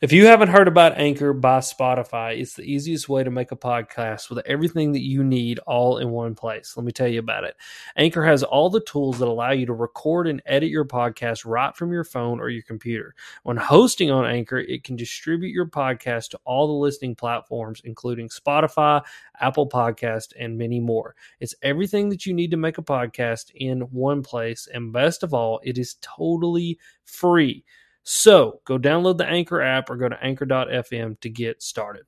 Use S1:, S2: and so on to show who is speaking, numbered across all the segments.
S1: If you haven't heard about Anchor by Spotify, it's the easiest way to make a podcast with everything that you need all in one place. Let me tell you about it. Anchor has all the tools that allow you to record and edit your podcast right from your phone or your computer. When hosting on Anchor, it can distribute your podcast to all the listening platforms, including Spotify, Apple Podcast, and many more. It's everything that you need to make a podcast in one place. And best of all, it is totally free. So go download the Anchor app or go to anchor.fm to get started.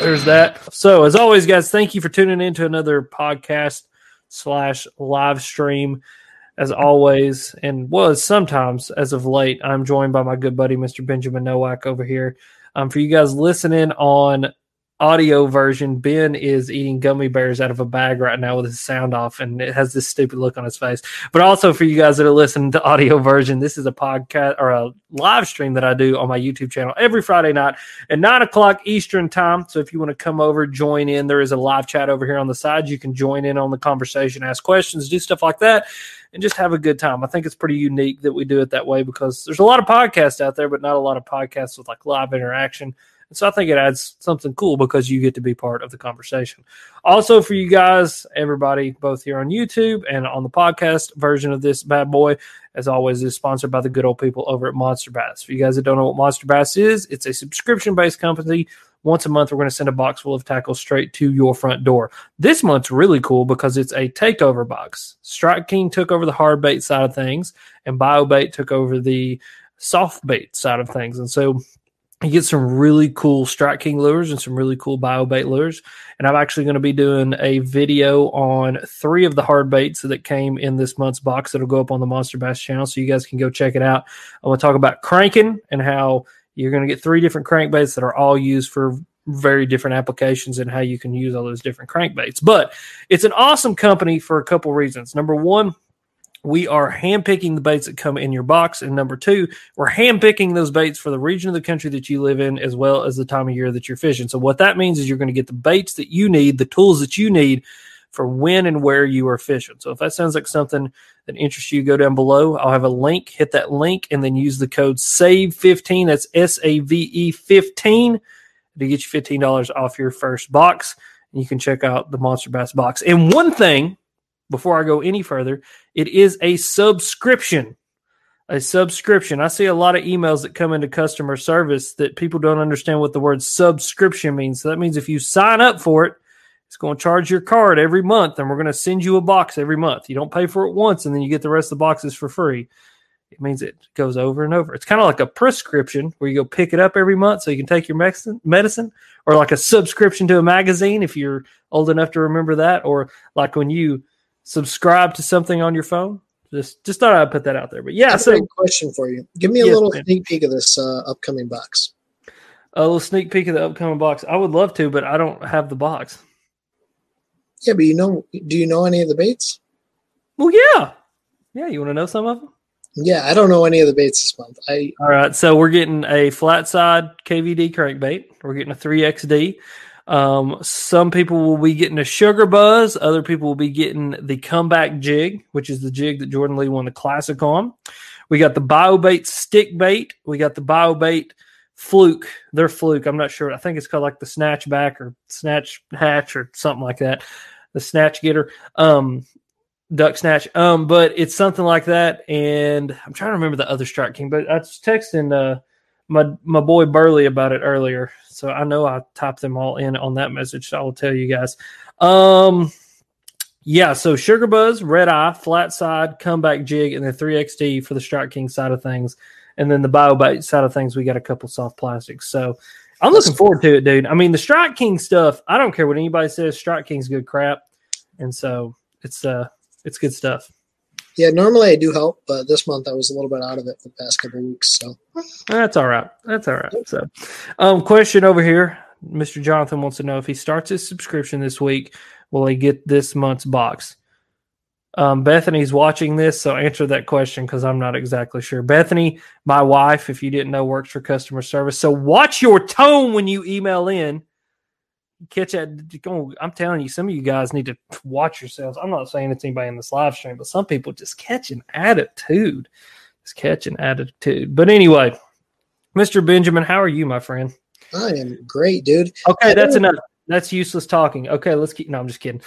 S1: There's that. So, as always, guys, thank you for tuning in to another podcast slash live stream as always, and was sometimes as of late. I'm joined by my good buddy, Mr. Benjamin Nowak, over here. Um, for you guys listening on audio version, Ben is eating gummy bears out of a bag right now with his sound off, and it has this stupid look on his face. But also for you guys that are listening to audio version, this is a podcast or a live stream that I do on my YouTube channel every Friday night at nine o'clock Eastern time. So if you want to come over, join in, there is a live chat over here on the side. You can join in on the conversation, ask questions, do stuff like that and just have a good time. I think it's pretty unique that we do it that way because there's a lot of podcasts out there, but not a lot of podcasts with like live interaction. And so I think it adds something cool because you get to be part of the conversation. Also, for you guys, everybody, both here on YouTube and on the podcast version of this bad boy, as always, is sponsored by the good old people over at Monster Bass. For you guys that don't know what Monster Bass is, it's a subscription based company once a month, we're going to send a box full of tackles straight to your front door. This month's really cool because it's a takeover box. Strike King took over the hard bait side of things, and BioBait took over the soft bait side of things. And so you get some really cool Strike King lures and some really cool BioBait lures. And I'm actually going to be doing a video on three of the hard baits that came in this month's box that'll go up on the Monster Bass channel. So you guys can go check it out. I'm going to talk about cranking and how you're going to get three different crankbaits that are all used for very different applications and how you can use all those different crankbaits. But it's an awesome company for a couple reasons. Number one, we are handpicking the baits that come in your box. And number two, we're handpicking those baits for the region of the country that you live in, as well as the time of year that you're fishing. So, what that means is you're going to get the baits that you need, the tools that you need for when and where you are fishing. So, if that sounds like something that interests you, go down below. I'll have a link. Hit that link and then use the code SAVE15. That's S A V E 15 to get you $15 off your first box. And you can check out the Monster Bass box. And one thing before I go any further, it is a subscription. A subscription. I see a lot of emails that come into customer service that people don't understand what the word subscription means. So that means if you sign up for it, it's going to charge your card every month, and we're going to send you a box every month. You don't pay for it once, and then you get the rest of the boxes for free. It means it goes over and over. It's kind of like a prescription where you go pick it up every month so you can take your medicine, or like a subscription to a magazine if you're old enough to remember that, or like when you subscribe to something on your phone. Just, just thought I'd put that out there. But yeah,
S2: That's
S1: so
S2: a question for you. Give me a
S1: Yes,
S2: little
S1: man.
S2: sneak peek of this uh, upcoming box.
S1: a little sneak peek of the upcoming box. I would love to, but I don't have the box.
S2: Yeah, but you know, do you know any of the baits?
S1: Well, yeah, yeah. You want to know some of them?
S2: Yeah, I don't know any of the baits this month. I
S1: All right, so we're getting a flat side KVD crankbait. We're getting a 3XD. Um, some people will be getting a sugar buzz. Other people will be getting the comeback jig, which is the jig that Jordan Lee won the classic on. We got the BioBait stick bait. We got the BioBait fluke. They're fluke. I'm not sure. I think it's called like the snatch back or snatch hatch or something like that. The snatch getter. Um, duck snatch. Um, but it's something like that. And I'm trying to remember the other strike king, but I was texting uh my my boy Burley about it earlier. So I know I typed them all in on that message. So I will tell you guys. Um yeah, so Sugar Buzz, Red Eye, Flat Side, Comeback Jig, and then 3XD for the Strike King side of things. And then the BioBait side of things, we got a couple soft plastics. So I'm looking forward to it, dude. I mean, the Strike King stuff, I don't care what anybody says, Strike King's good crap. And so it's uh it's good stuff.
S2: Yeah, normally I do help, but this month I was a little bit out of it for the past couple weeks. So
S1: That's all right. That's all right. So, um, question over here. Mr. Jonathan wants to know if he starts his subscription this week, will he get this month's box? Um, Bethany's watching this, so answer that question because I'm not exactly sure. Bethany, my wife, if you didn't know, works for customer service. So watch your tone when you email in. Catch that. I'm telling you, some of you guys need to watch yourselves. I'm not saying it's anybody in this live stream, but some people just catch an attitude. Just catch an attitude. But anyway, Mr. Benjamin, how are you, my friend?
S2: I am great, dude.
S1: Okay, that's enough. That's useless talking. Okay, let's keep. No, I'm just kidding.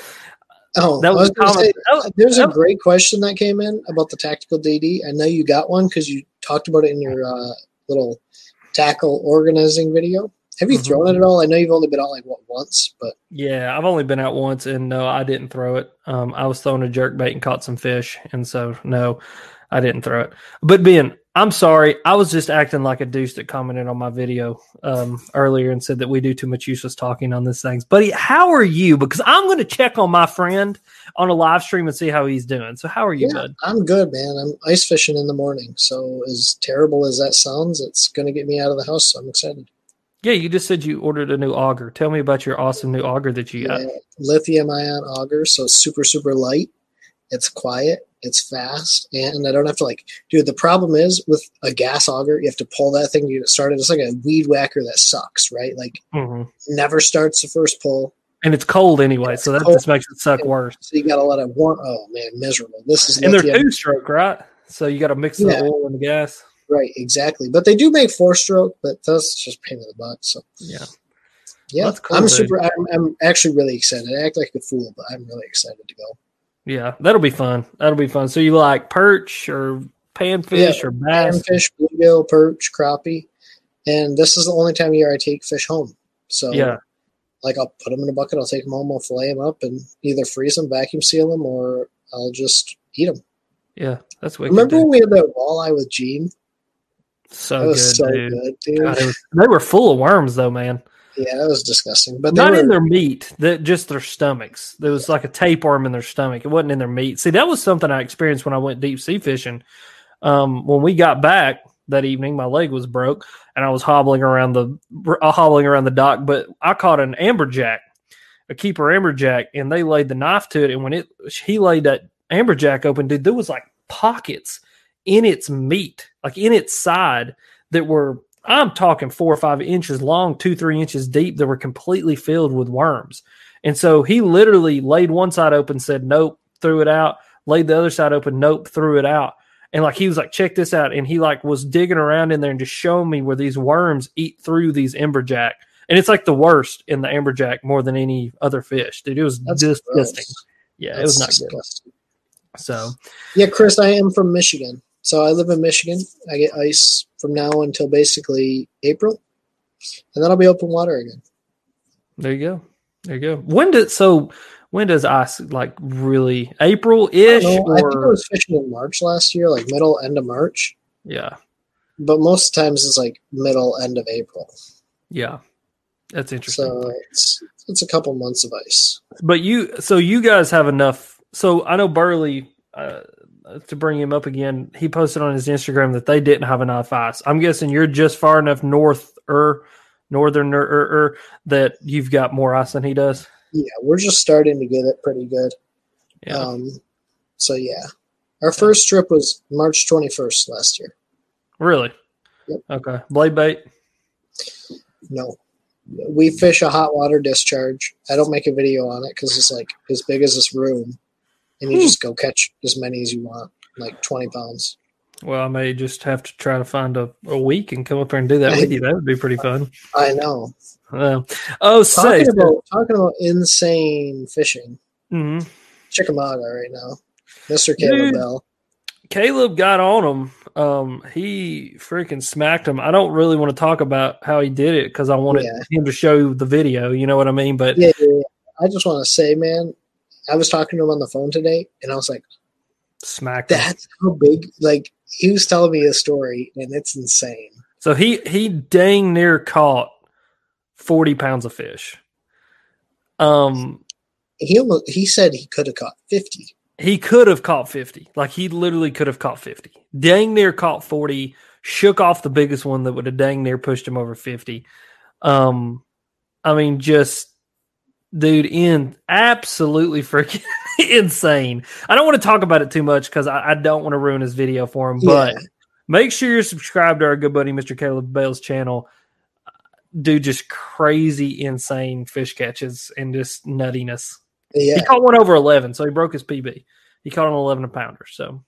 S2: Oh,
S1: That
S2: was
S1: was
S2: say,
S1: oh,
S2: there's a
S1: oh.
S2: great question that came in about the tactical DD. I know you got one because you talked about it in your uh, little tackle organizing video. Have you
S1: Mhm.
S2: thrown it at all? I know you've only been out like what once, but
S1: Yeah, I've only been out once, and no, I didn't throw it. Um, I was throwing a jerk bait and caught some fish, and so no, I didn't throw it. But Ben, I'm sorry, I was just acting like a deuce that commented on my video um, earlier and said that we do too much useless talking on these things. Buddy, how are you? Because I'm going to check on my friend on a live stream and see how he's doing. So how are you,
S2: yeah,
S1: bud?
S2: I'm good, man. I'm ice fishing in the morning, so as terrible as that sounds, it's going to get me out of the house. So I'm excited.
S1: Yeah, you just said you ordered a new auger. Tell me about your awesome new auger that you got.
S2: Yeah, lithium ion auger, so super super light. It's quiet, it's fast, and I don't have to like. Dude, the problem is with a gas auger, you have to pull that thing to get it started. It's like a weed whacker that sucks, right? Like
S1: hmm
S2: never starts the first pull,
S1: And it's cold anyway, so that
S2: Cold.
S1: just makes it suck worse.
S2: so you got to let it warm. Oh man, miserable. This is
S1: And they're two stroke, right? So you got to mix the
S2: Yeah.
S1: oil and the gas.
S2: Right? Exactly, but they do make four stroke, but that's just pain in the butt. So
S1: Yeah.
S2: yeah,
S1: That's cool,
S2: I'm
S1: dude.
S2: super. I'm, I'm actually really excited. I act like a fool, but I'm really excited to go.
S1: Yeah, that'll be fun. That'll be fun. So you like perch or panfish or bass?
S2: Panfish, bluegill, perch, crappie, and this is the only time of year I take fish home. So
S1: Yeah.
S2: like I'll put them in a bucket, I'll take them home, I'll fillet them up, and either freeze them, vacuum seal them, or I'll just eat them.
S1: Yeah, that's wicked.
S2: Remember when we had that walleye with Gene?
S1: So good,
S2: so
S1: dude.
S2: good, dude.
S1: God, was- they were full of worms, though, man.
S2: yeah, that was disgusting. But
S1: Not
S2: were,
S1: in their meat, that just their stomachs. There was like a tapeworm in their stomach. It wasn't in their meat. See, that was something I experienced when I went deep sea fishing. Um, when we got back that evening, my leg was broke, and I was hobbling around the uh, hobbling around the dock. But I caught an amberjack, a keeper amberjack, and they laid the knife to it. And when it he laid that amberjack open, dude, there was like pockets in its meat, like in its side, that were I'm talking four or five inches long, two, three inches deep, that were completely filled with worms. And so he literally laid one side open, said nope, threw it out, laid the other side open, nope, threw it out. And like he was like, check this out. And he like was digging around in there and just showing me where these worms eat through these amberjack. And it's like the worst in the amberjack more than any other fish. Dude, it was
S2: That's
S1: disgusting.
S2: gross.
S1: Yeah, it was not good. So
S2: Yeah, Chris, I am from Michigan. So I live in Michigan. I get ice from now until basically April. And then I'll be open water again.
S1: there you go. There you go. When did so when does ice like really April
S2: I,
S1: ish
S2: don't I think I was fishing in March last year, like middle, end of March.
S1: yeah.
S2: But most times it's like middle, end of April.
S1: Yeah. That's interesting.
S2: So it's it's a couple months of ice.
S1: But you, so you guys have enough. So I know Burley, uh, to bring him up again, he posted on his Instagram that they didn't have enough ice. I'm guessing you're just far enough north or northern or, that you've got more ice than he does.
S2: Yeah, we're just starting to get it pretty good.
S1: Yeah.
S2: Um, so yeah, our first trip was March 21st last year.
S1: really?
S2: Yep.
S1: Okay. Blade bait.
S2: No, we fish a hot water discharge. I don't make a video on it because it's like as big as this room, and you
S1: Hmm.
S2: just go catch as many as you want, like 20 pounds.
S1: Well, I may just have to try to find a, a week and come up there and do that with you. That would be pretty fun.
S2: I know.
S1: Uh, oh, say.
S2: Talking about talking about insane fishing,
S1: Mhm.
S2: Chickamauga right now, Mister Caleb. Bell.
S1: Caleb got on him. Um, he freaking smacked him. I don't really want to talk about how he did it because I wanted
S2: Yeah.
S1: him to show the video. You know what I mean? But
S2: Yeah, yeah, yeah. I just want to say, man, I was talking to him on the phone today, and I was like,
S1: smacked him.
S2: "That's how big." Like he was telling me a story, and it's insane.
S1: So he he dang near caught forty pounds of fish. Um,
S2: He almost, he said he could have caught fifty.
S1: he could have caught 50. Like he literally could have caught 50. Dang near caught 40, shook off the biggest one that would have dang near pushed him over 50. Um I mean just dude in absolutely freaking insane. I don't want to talk about it too much because I, I, don't want to ruin his video for him. But yeah. make sure you're subscribed to our good buddy Mr. Caleb Bales channel. Uh, Do just crazy, insane fish catches and just nuttiness. Yeah. He caught one over eleven, so he broke his PB. He caught an eleven pounder. So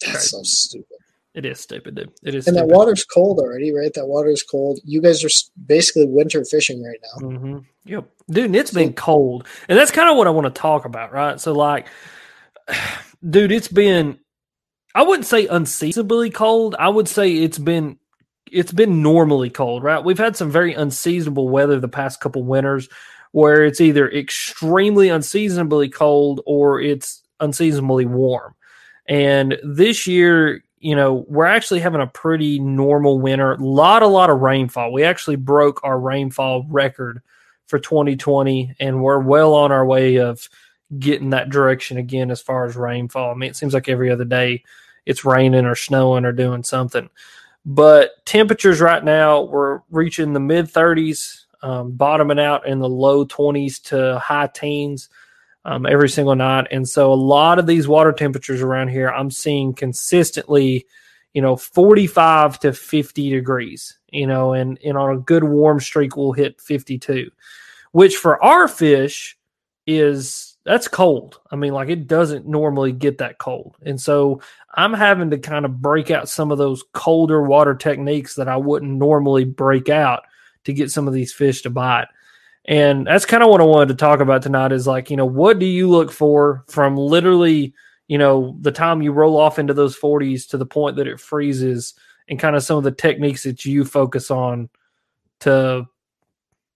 S2: that's crazy. so stupid.
S1: It is stupid, dude. It is.
S2: And
S1: stupid.
S2: that water's cold already, right? That water's cold. You guys are basically winter fishing right now.
S1: Mm-hmm. Yep, dude. It's been cold, and that's kind of what I want to talk about, right? So, like, dude, it's been. I wouldn't say unseasonably cold. I would say it's been it's been normally cold, right? We've had some very unseasonable weather the past couple winters where it's either extremely unseasonably cold or it's unseasonably warm. And this year, you know, we're actually having a pretty normal winter. A lot, a lot of rainfall. We actually broke our rainfall record for 2020, and we're well on our way of getting that direction again as far as rainfall. I mean, it seems like every other day it's raining or snowing or doing something. But temperatures right now, we're reaching the mid 30s, um, bottoming out in the low 20s to high teens um, every single night. And so a lot of these water temperatures around here, I'm seeing consistently, you know, 45 to 50 degrees, you know, and, and on a good warm streak, we'll hit 52, which for our fish is that's cold. I mean, like it doesn't normally get that cold. And so I'm having to kind of break out some of those colder water techniques that I wouldn't normally break out to get some of these fish to bite. And that's kind of what I wanted to talk about tonight is like, you know, what do you look for from literally, you know, the time you roll off into those 40s to the point that it freezes and kind of some of the techniques that you focus on to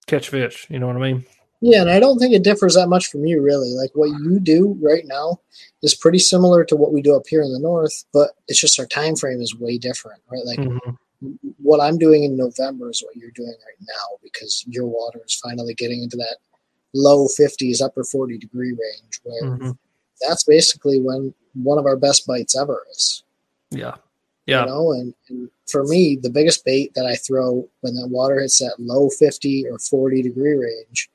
S1: catch fish. You know what I mean?
S2: Yeah, and I don't think it differs that much from you, really. Like what you do right now is pretty similar to what we do up here in the north, but it's just our time frame is way different, right? Like mm-hmm what I'm doing in November is what you're doing right now because your water is finally getting into that low 50s, upper 40 degree range where mm-hmm. that's basically when one of our best bites ever is.
S1: Yeah. Yeah.
S2: You know, and, and for me, the biggest bait that I throw when that water hits that low 50 or 40 degree range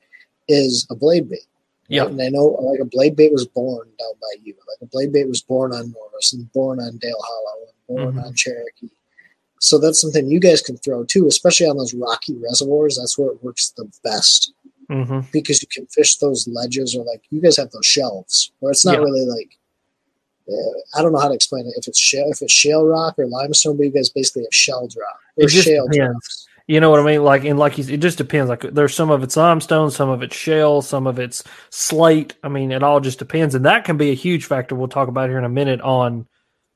S2: is a blade bait.
S1: Yeah.
S2: And I know like a blade bait was born down by you. Like a blade bait was born on Norris and born on Dale Hollow and born mm-hmm. on Cherokee so that's something you guys can throw too, especially on those rocky reservoirs. That's where it works the best
S1: mm-hmm.
S2: because you can fish those ledges or like you guys have those shelves where it's not yeah. really like uh, I don't know how to explain it. If it's shale, if it's shale rock or limestone, but you guys basically have shell drop or shale drops.
S1: You know what I mean? Like, and like it just depends. Like, there's some of it's limestone, some of it's shale, some of it's slate. I mean, it all just depends, and that can be a huge factor. We'll talk about here in a minute on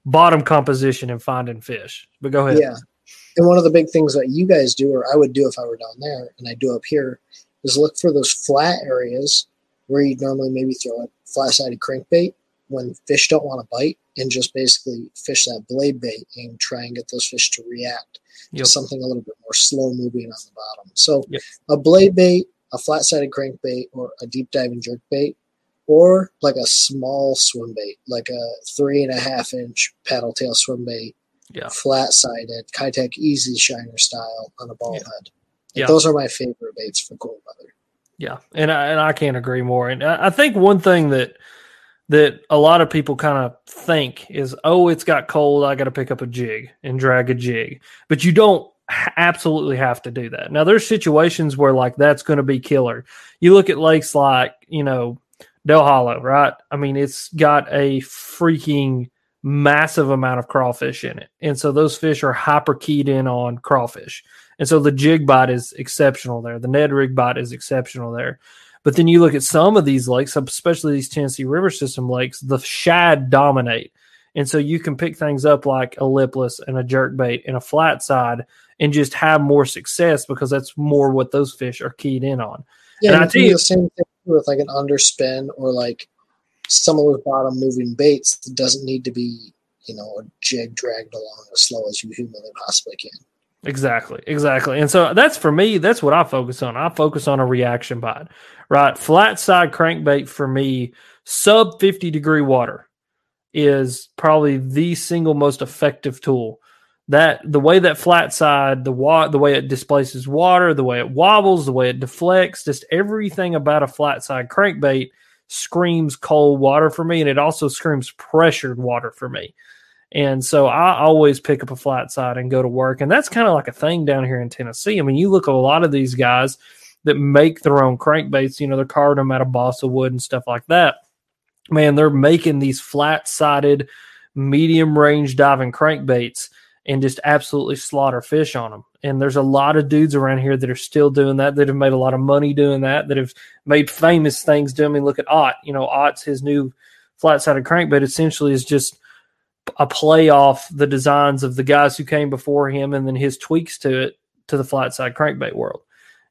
S1: bottom composition and finding fish. But go ahead.
S2: Yeah. And one of the big things that you guys do, or I would do if I were down there, and I do up here, is look for those flat areas where you'd normally maybe throw a flat sided crankbait when fish don't want to bite and just basically fish that blade bait and try and get those fish to react yep. to something a little bit more slow moving on the bottom. So yep. a blade bait, a flat sided crankbait, or a deep diving jerk bait or like a small swim bait, like a three and a half inch paddle tail swim bait,
S1: yeah.
S2: flat sided, Keitech Easy Shiner style on a ball yeah. head. yeah. Those are my favorite baits for cold weather.
S1: Yeah, and I, and I can't agree more. And I, I think one thing that that a lot of people kind of think is, oh, it's got cold, I got to pick up a jig and drag a jig, but you don't absolutely have to do that. Now, there's situations where like that's going to be killer. You look at lakes like you know Dale Hollow, right? I mean, it's got a freaking massive amount of crawfish in it. And so those fish are hyper keyed in on crawfish. And so the jig bite is exceptional there. The Ned rig bite is exceptional there. But then you look at some of these lakes, especially these Tennessee River System lakes, the shad dominate. And so you can pick things up like a lipless and a jerk bait and a flat side and just have more success because that's more what those fish are keyed in on.
S2: Yeah, and I tell you the same thing with like an underspin or like some of those bottom moving baits that doesn't need to be, you know, a jig dragged along as slow as you humanly possibly can.
S1: Exactly, exactly. And so that's for me, that's what I focus on. I focus on a reaction bite, right? Flat side crankbait for me, sub 50 degree water is probably the single most effective tool that the way that flat side, the wa- the way it displaces water, the way it wobbles, the way it deflects, just everything about a flat side crankbait screams cold water for me, and it also screams pressured water for me. And so I always pick up a flat side and go to work. And that's kind of like a thing down here in Tennessee. I mean, you look at a lot of these guys that make their own crankbaits, you know, they're carving them out of balsa wood and stuff like that. Man, they're making these flat sided, medium range diving crankbaits and just absolutely slaughter fish on them. And there's a lot of dudes around here that are still doing that, that have made a lot of money doing that, that have made famous things doing. I mean, look at Ott. You know, Ott's his new flat sided crankbait essentially is just a play off the designs of the guys who came before him and then his tweaks to it to the flat side crankbait world.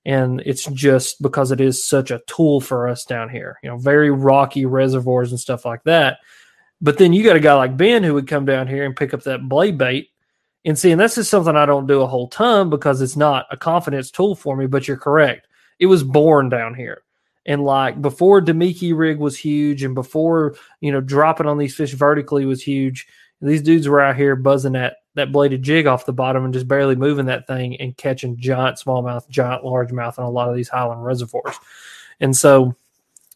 S1: And it's just because it is such a tool for us down here, you know, very rocky reservoirs and stuff like that. But then you got a guy like Ben who would come down here and pick up that blade bait and see, and this is something I don't do a whole ton because it's not a confidence tool for me, but you're correct. It was born down here. And like before Damiki rig was huge and before, you know, dropping on these fish vertically was huge, these dudes were out here buzzing that that bladed jig off the bottom and just barely moving that thing and catching giant smallmouth, giant largemouth on a lot of these highland reservoirs. And so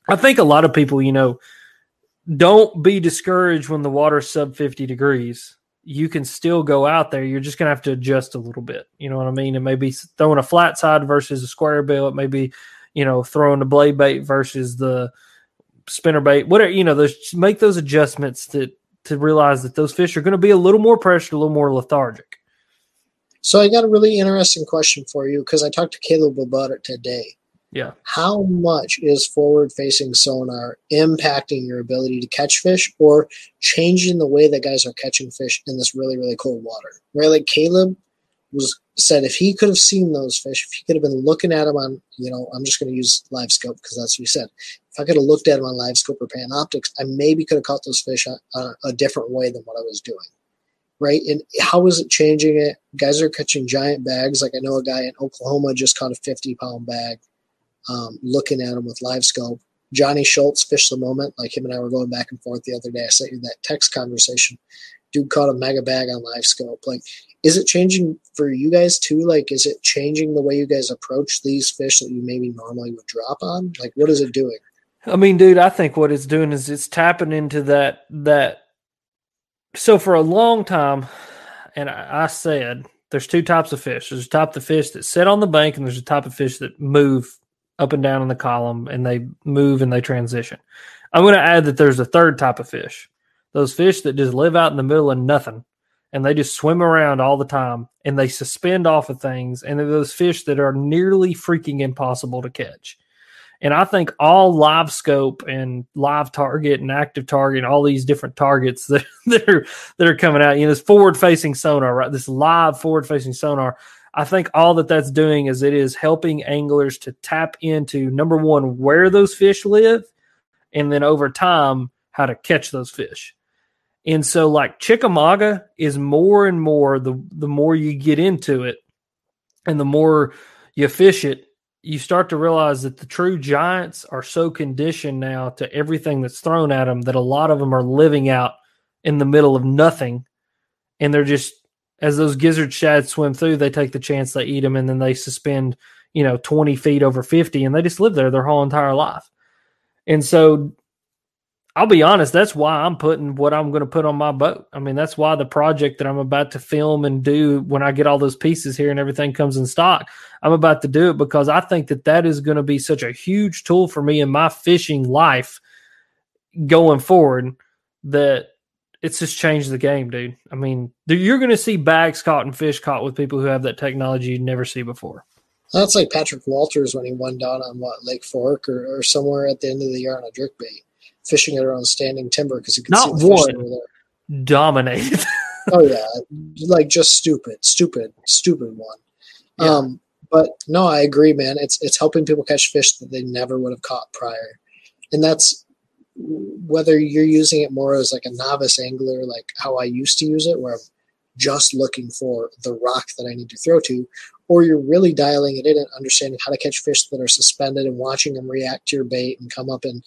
S1: I think a lot of people, you know, don't be discouraged when the water's sub 50 degrees. You can still go out there. You're just going to have to adjust a little bit. You know what I mean? It may be throwing a flat side versus a square bill. It may be, you know, throwing the blade bait versus the spinner bait. Whatever, you know, those make those adjustments that to realize that those fish are going to be a little more pressured, a little more lethargic.
S2: So I got a really interesting question for you because I talked to Caleb about it today.
S1: Yeah.
S2: How much is forward facing sonar impacting your ability to catch fish or changing the way that guys are catching fish in this really, really cold water? Right? Like Caleb was said if he could have seen those fish, if he could have been looking at them on, you know, I'm just going to use live scope because that's what he said. If I could have looked at them on live scope or Panoptix, I maybe could have caught those fish a, a, a different way than what I was doing. Right. And how is it changing it? Guys are catching giant bags. Like I know a guy in Oklahoma just caught a 50 pound bag um, looking at them with live scope. Johnny Schultz fished the moment. Like him and I were going back and forth the other day. I sent you that text conversation. Dude caught a mega bag on live scope. Like is it changing for you guys too? Like, is it changing the way you guys approach these fish that you maybe normally would drop on? Like, what is it doing?
S1: I mean, dude, I think what it's doing is it's tapping into that that. So for a long time, and I, I said there's two types of fish. There's a type of fish that sit on the bank, and there's a type of fish that move up and down in the column, and they move and they transition. I'm going to add that there's a third type of fish. Those fish that just live out in the middle of nothing and they just swim around all the time and they suspend off of things and those fish that are nearly freaking impossible to catch. And I think all live scope and live target and active target and all these different targets that, that are that are coming out, you know, this forward facing sonar, right? This live forward facing sonar. I think all that that's doing is it is helping anglers to tap into number one, where those fish live, and then over time, how to catch those fish. And so like Chickamauga is more and more the the more you get into it and the more you fish it, you start to realize that the true giants are so conditioned now to everything that's thrown at them that a lot of them are living out in the middle of nothing and they're just as those gizzard shads swim through, they take the chance, they eat them, and then they suspend, you know, 20 feet over 50, and they just live there their whole entire life. And so I'll be honest, that's why I'm putting what I'm going to put on my boat. I mean, that's why the project that I'm about to film and do when I get all those pieces here and everything comes in stock, I'm about to do it because I think that that is going to be such a huge tool for me in my fishing life going forward that it's just changed the game, dude. I mean, you're going to see bags caught and fish caught with people who have that technology you'd never see before.
S2: That's like Patrick Walters when he won down on what Lake Fork or, or somewhere at the end of the year on a jerk bait, fishing it around standing timber because you could
S1: not
S2: see the
S1: one over there. dominated.
S2: oh yeah, like just stupid, stupid, stupid one. Yeah. Um, but no, I agree, man. It's it's helping people catch fish that they never would have caught prior, and that's whether you're using it more as like a novice angler, like how I used to use it, where I'm just looking for the rock that I need to throw to, or you're really dialing it in and understanding how to catch fish that are suspended and watching them react to your bait and come up and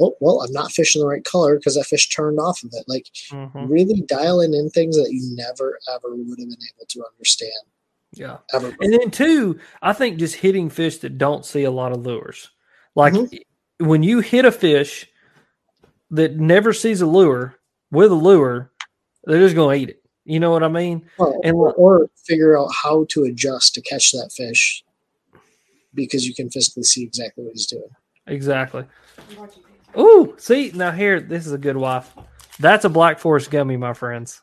S2: oh well i'm not fishing the right color because that fish turned off of it like mm-hmm. really dialing in things that you never ever would have been able to understand
S1: yeah ever. and then two i think just hitting fish that don't see a lot of lures like mm-hmm. when you hit a fish that never sees a lure with a lure, they're just going to eat it. You know what I mean?
S2: Well,
S1: And
S2: or, or figure out how to adjust to catch that fish because you can physically see exactly what he's doing.
S1: Exactly. Ooh, see now here, this is a good wife. That's a Black Forest gummy, my friends.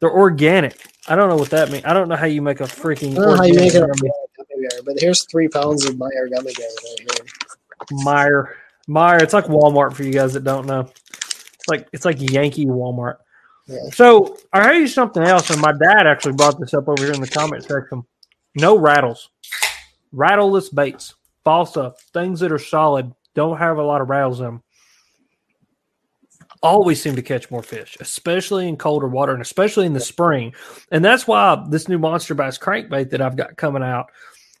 S1: They're organic. I don't know what that means. I don't know how you make a freaking.
S2: I don't know how you make it a gummy bear, but here's three pounds of Meijer gummy bears right here.
S1: Meijer. Meijer. It's like Walmart for you guys that don't know. It's like it's like Yankee Walmart.
S2: Yeah.
S1: So I heard you something else, and my dad actually brought this up over here in the comment section. No rattles, rattleless baits, balsa, things that are solid, don't have a lot of rattles in them. Always seem to catch more fish, especially in colder water and especially in the spring. And that's why this new monster bass crankbait that I've got coming out,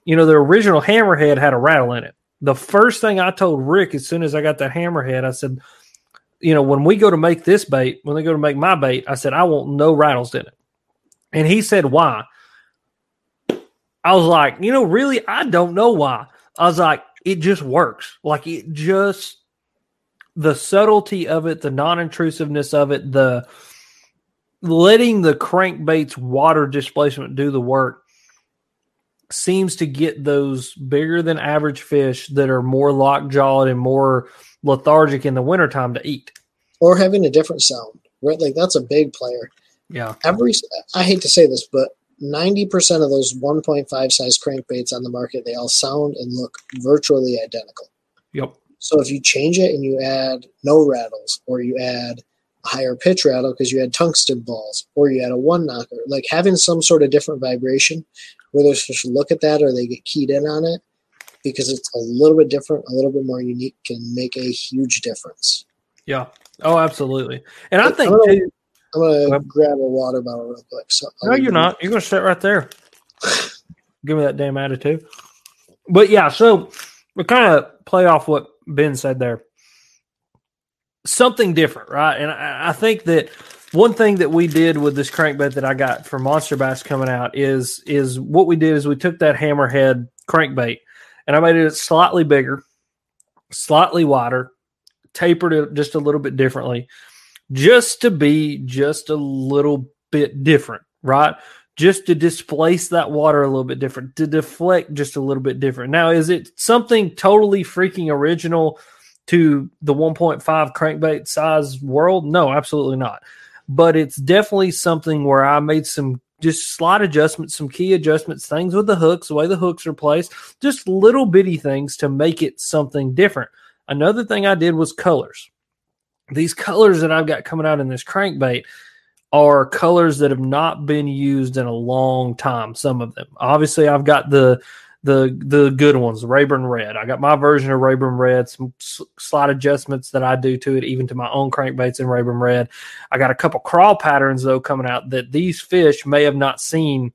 S1: you know, the original hammerhead had a rattle in it. The first thing I told Rick as soon as I got that hammerhead, I said, you know, when we go to make this bait, when they go to make my bait, I said, I want no rattles in it. And he said, why? I was like, you know, really, I don't know why. I was like, it just works. Like it just the subtlety of it, the non-intrusiveness of it, the letting the crankbait's water displacement do the work seems to get those bigger than average fish that are more lockjawed and more lethargic in the wintertime to eat.
S2: Or having a different sound. Right? Like that's a big player.
S1: Yeah.
S2: Every I hate to say this, but 90% of those 1.5 size crankbaits on the market, they all sound and look virtually identical.
S1: Yep.
S2: So if you change it and you add no rattles, or you add a higher pitch rattle because you add tungsten balls, or you add a one knocker, like having some sort of different vibration, where those fish look at that or they get keyed in on it, because it's a little bit different, a little bit more unique, can make a huge difference.
S1: Yeah. Oh, absolutely. And I think
S2: I don't know-
S1: too,
S2: I'm gonna
S1: Well-
S2: grab a water bottle real quick. So
S1: No, you're not. You're to sit right there. Give me that damn attitude. But yeah, so we kind of play off what Ben said there. Something different, right? And I, I think that one thing that we did with this crankbait that I got for Monster Bass coming out is is what we did is we took that hammerhead crankbait and I made it slightly bigger, slightly wider, tapered it just a little bit differently, just to be just a little bit different, right? Just to displace that water a little bit different, to deflect just a little bit different. Now, is it something totally freaking original to the 1.5 crankbait size world? No, absolutely not. But it's definitely something where I made some just slight adjustments, some key adjustments, things with the hooks, the way the hooks are placed, just little bitty things to make it something different. Another thing I did was colors. These colors that I've got coming out in this crankbait are colors that have not been used in a long time. Some of them, obviously, I've got the the the good ones, Rayburn Red. I got my version of Rayburn Red. Some s- slight adjustments that I do to it, even to my own crankbaits in Rayburn Red. I got a couple crawl patterns though coming out that these fish may have not seen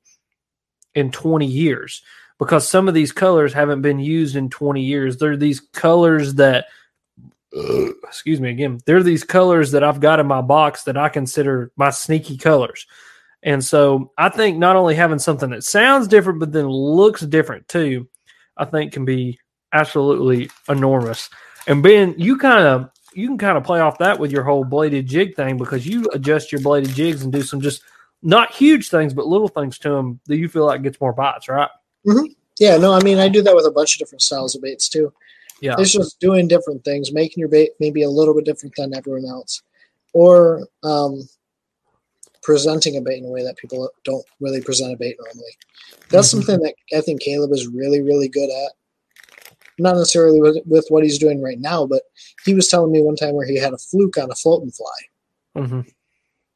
S1: in 20 years because some of these colors haven't been used in 20 years. They're these colors that excuse me again. They're these colors that I've got in my box that I consider my sneaky colors. And so I think not only having something that sounds different, but then looks different too, I think can be absolutely enormous. And Ben, you kind of you can kind of play off that with your whole bladed jig thing because you adjust your bladed jigs and do some just not huge things, but little things to them that you feel like gets more bites, right?
S2: Yeah, no, I mean I do that with a bunch of different styles of baits too.
S1: Yeah.
S2: It's just doing different things, making your bait maybe a little bit different than everyone else, or um, presenting a bait in a way that people don't really present a bait normally. That's
S1: Mhm.
S2: something that I think Caleb is really, really good at. Not necessarily with, with what he's doing right now, but he was telling me one time where he had a fluke on a floating fly,
S1: hmm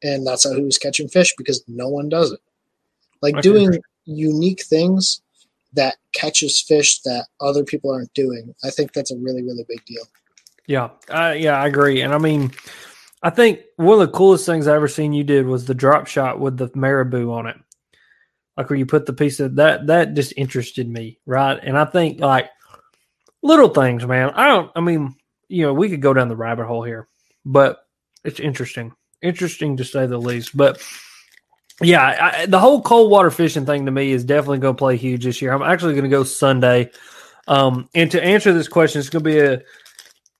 S2: and that's how he was catching fish because no one does it. Like
S1: can
S2: doing unique things that catches fish that other people aren't doing. I think that's a really, really big deal.
S1: Yeah, uh, yeah, I agree. And I mean, I think one of the coolest things I ever seen you did was the drop shot with the marabou on it, like where you put the piece of that. That just interested me, right? And I think like little things, man. I don't. I mean, you know, we could go down the rabbit hole here, but it's interesting, interesting to say the least. But yeah, I, the whole cold water fishing thing to me is definitely going to play huge this year. I'm actually going to go Sunday. Um, and to answer this question, it's going to be a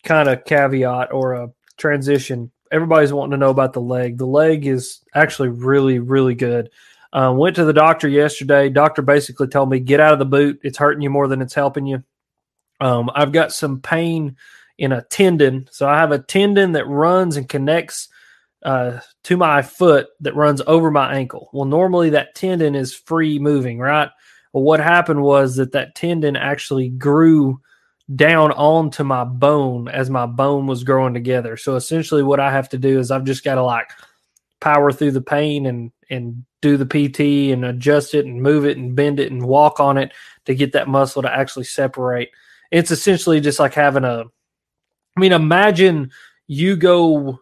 S1: kind of caveat or a transition. Everybody's wanting to know about the leg. The leg is actually really, really good. Uh, went to the doctor yesterday. Doctor basically told me get out of the boot. It's hurting you more than it's helping you. Um, I've got some pain in a tendon, so I have a tendon that runs and connects uh, to my foot that runs over my ankle. Well, normally that tendon is free moving, right? Well, what happened was that that tendon actually grew down onto my bone as my bone was growing together. So essentially, what I have to do is I've just got to like power through the pain and and do the PT and adjust it and move it and bend it and walk on it to get that muscle to actually separate. It's essentially just like having a I mean, imagine you go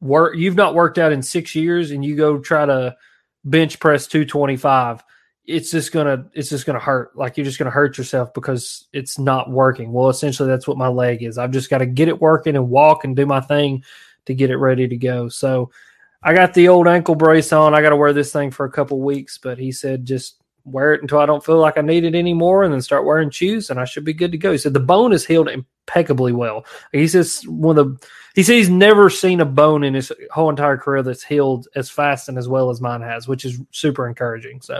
S1: work you've not worked out in 6 years and you go try to bench press 225 it's just gonna it's just gonna hurt like you're just gonna hurt yourself because it's not working. Well essentially that's what my leg is. I've just got to get it working and walk and do my thing to get it ready to go. So i got the old ankle brace on. I got to wear this thing for a couple weeks but he said just wear it until i don't feel like i need it anymore and then start wearing shoes and i should be good to go. He said the bone is healed impeccably well. He says one of the he said he's never seen a bone in his whole entire career that's healed as fast and as well as mine has which is super encouraging so